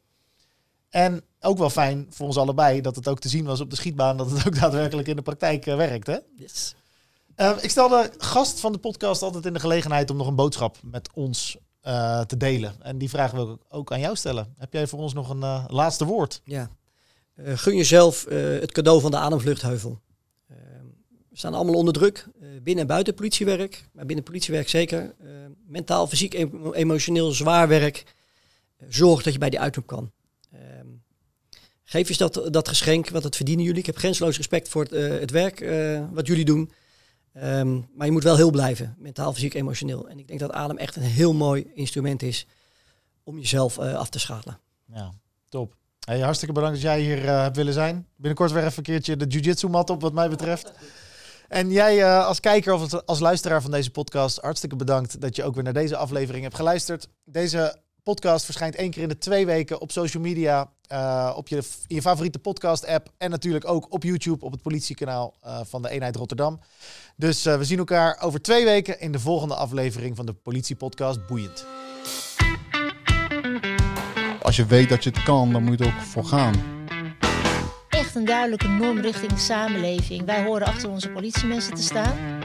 En ook wel fijn voor ons allebei dat het ook te zien was op de schietbaan, dat het ook daadwerkelijk in de praktijk werkt. Hè? Yes. ik stel de gast van de podcast altijd in de gelegenheid om nog een boodschap met ons uh, te delen. En die vragen wil ik ook aan jou stellen. Heb jij voor ons nog een uh, laatste woord? Ja. Uh, gun jezelf het cadeau van de ademvluchtheuvel. we staan allemaal onder druk, binnen en buiten politiewerk. Maar binnen politiewerk zeker. mentaal, fysiek, emotioneel zwaar werk. zorg dat je bij die uitloop kan. Ehm, geef eens dat, dat geschenk, want dat verdienen jullie. Ik heb grenzeloos respect voor het, het werk wat jullie doen. Um, maar je moet wel heel blijven, mentaal, fysiek, emotioneel. En ik denk dat adem echt een heel mooi instrument is om jezelf uh, af te schalen. Ja, top. Hartstikke bedankt dat jij hier hebt willen zijn. Binnenkort weer even een keertje de jiu-jitsu mat op wat mij betreft. En jij als kijker of als luisteraar van deze podcast, hartstikke bedankt dat je ook weer naar deze aflevering hebt geluisterd. Deze podcast verschijnt één keer in de twee weken op social media, uh, op je, in je favoriete podcast app en natuurlijk ook op YouTube op het politiekanaal uh, van de Eenheid Rotterdam. Dus uh, we zien elkaar over twee weken in de volgende aflevering van de politiepodcast Boeiend. Als je weet dat je het kan, dan moet je er ook voor gaan. Echt een duidelijke norm richting de samenleving. Wij horen achter onze politiemensen te staan.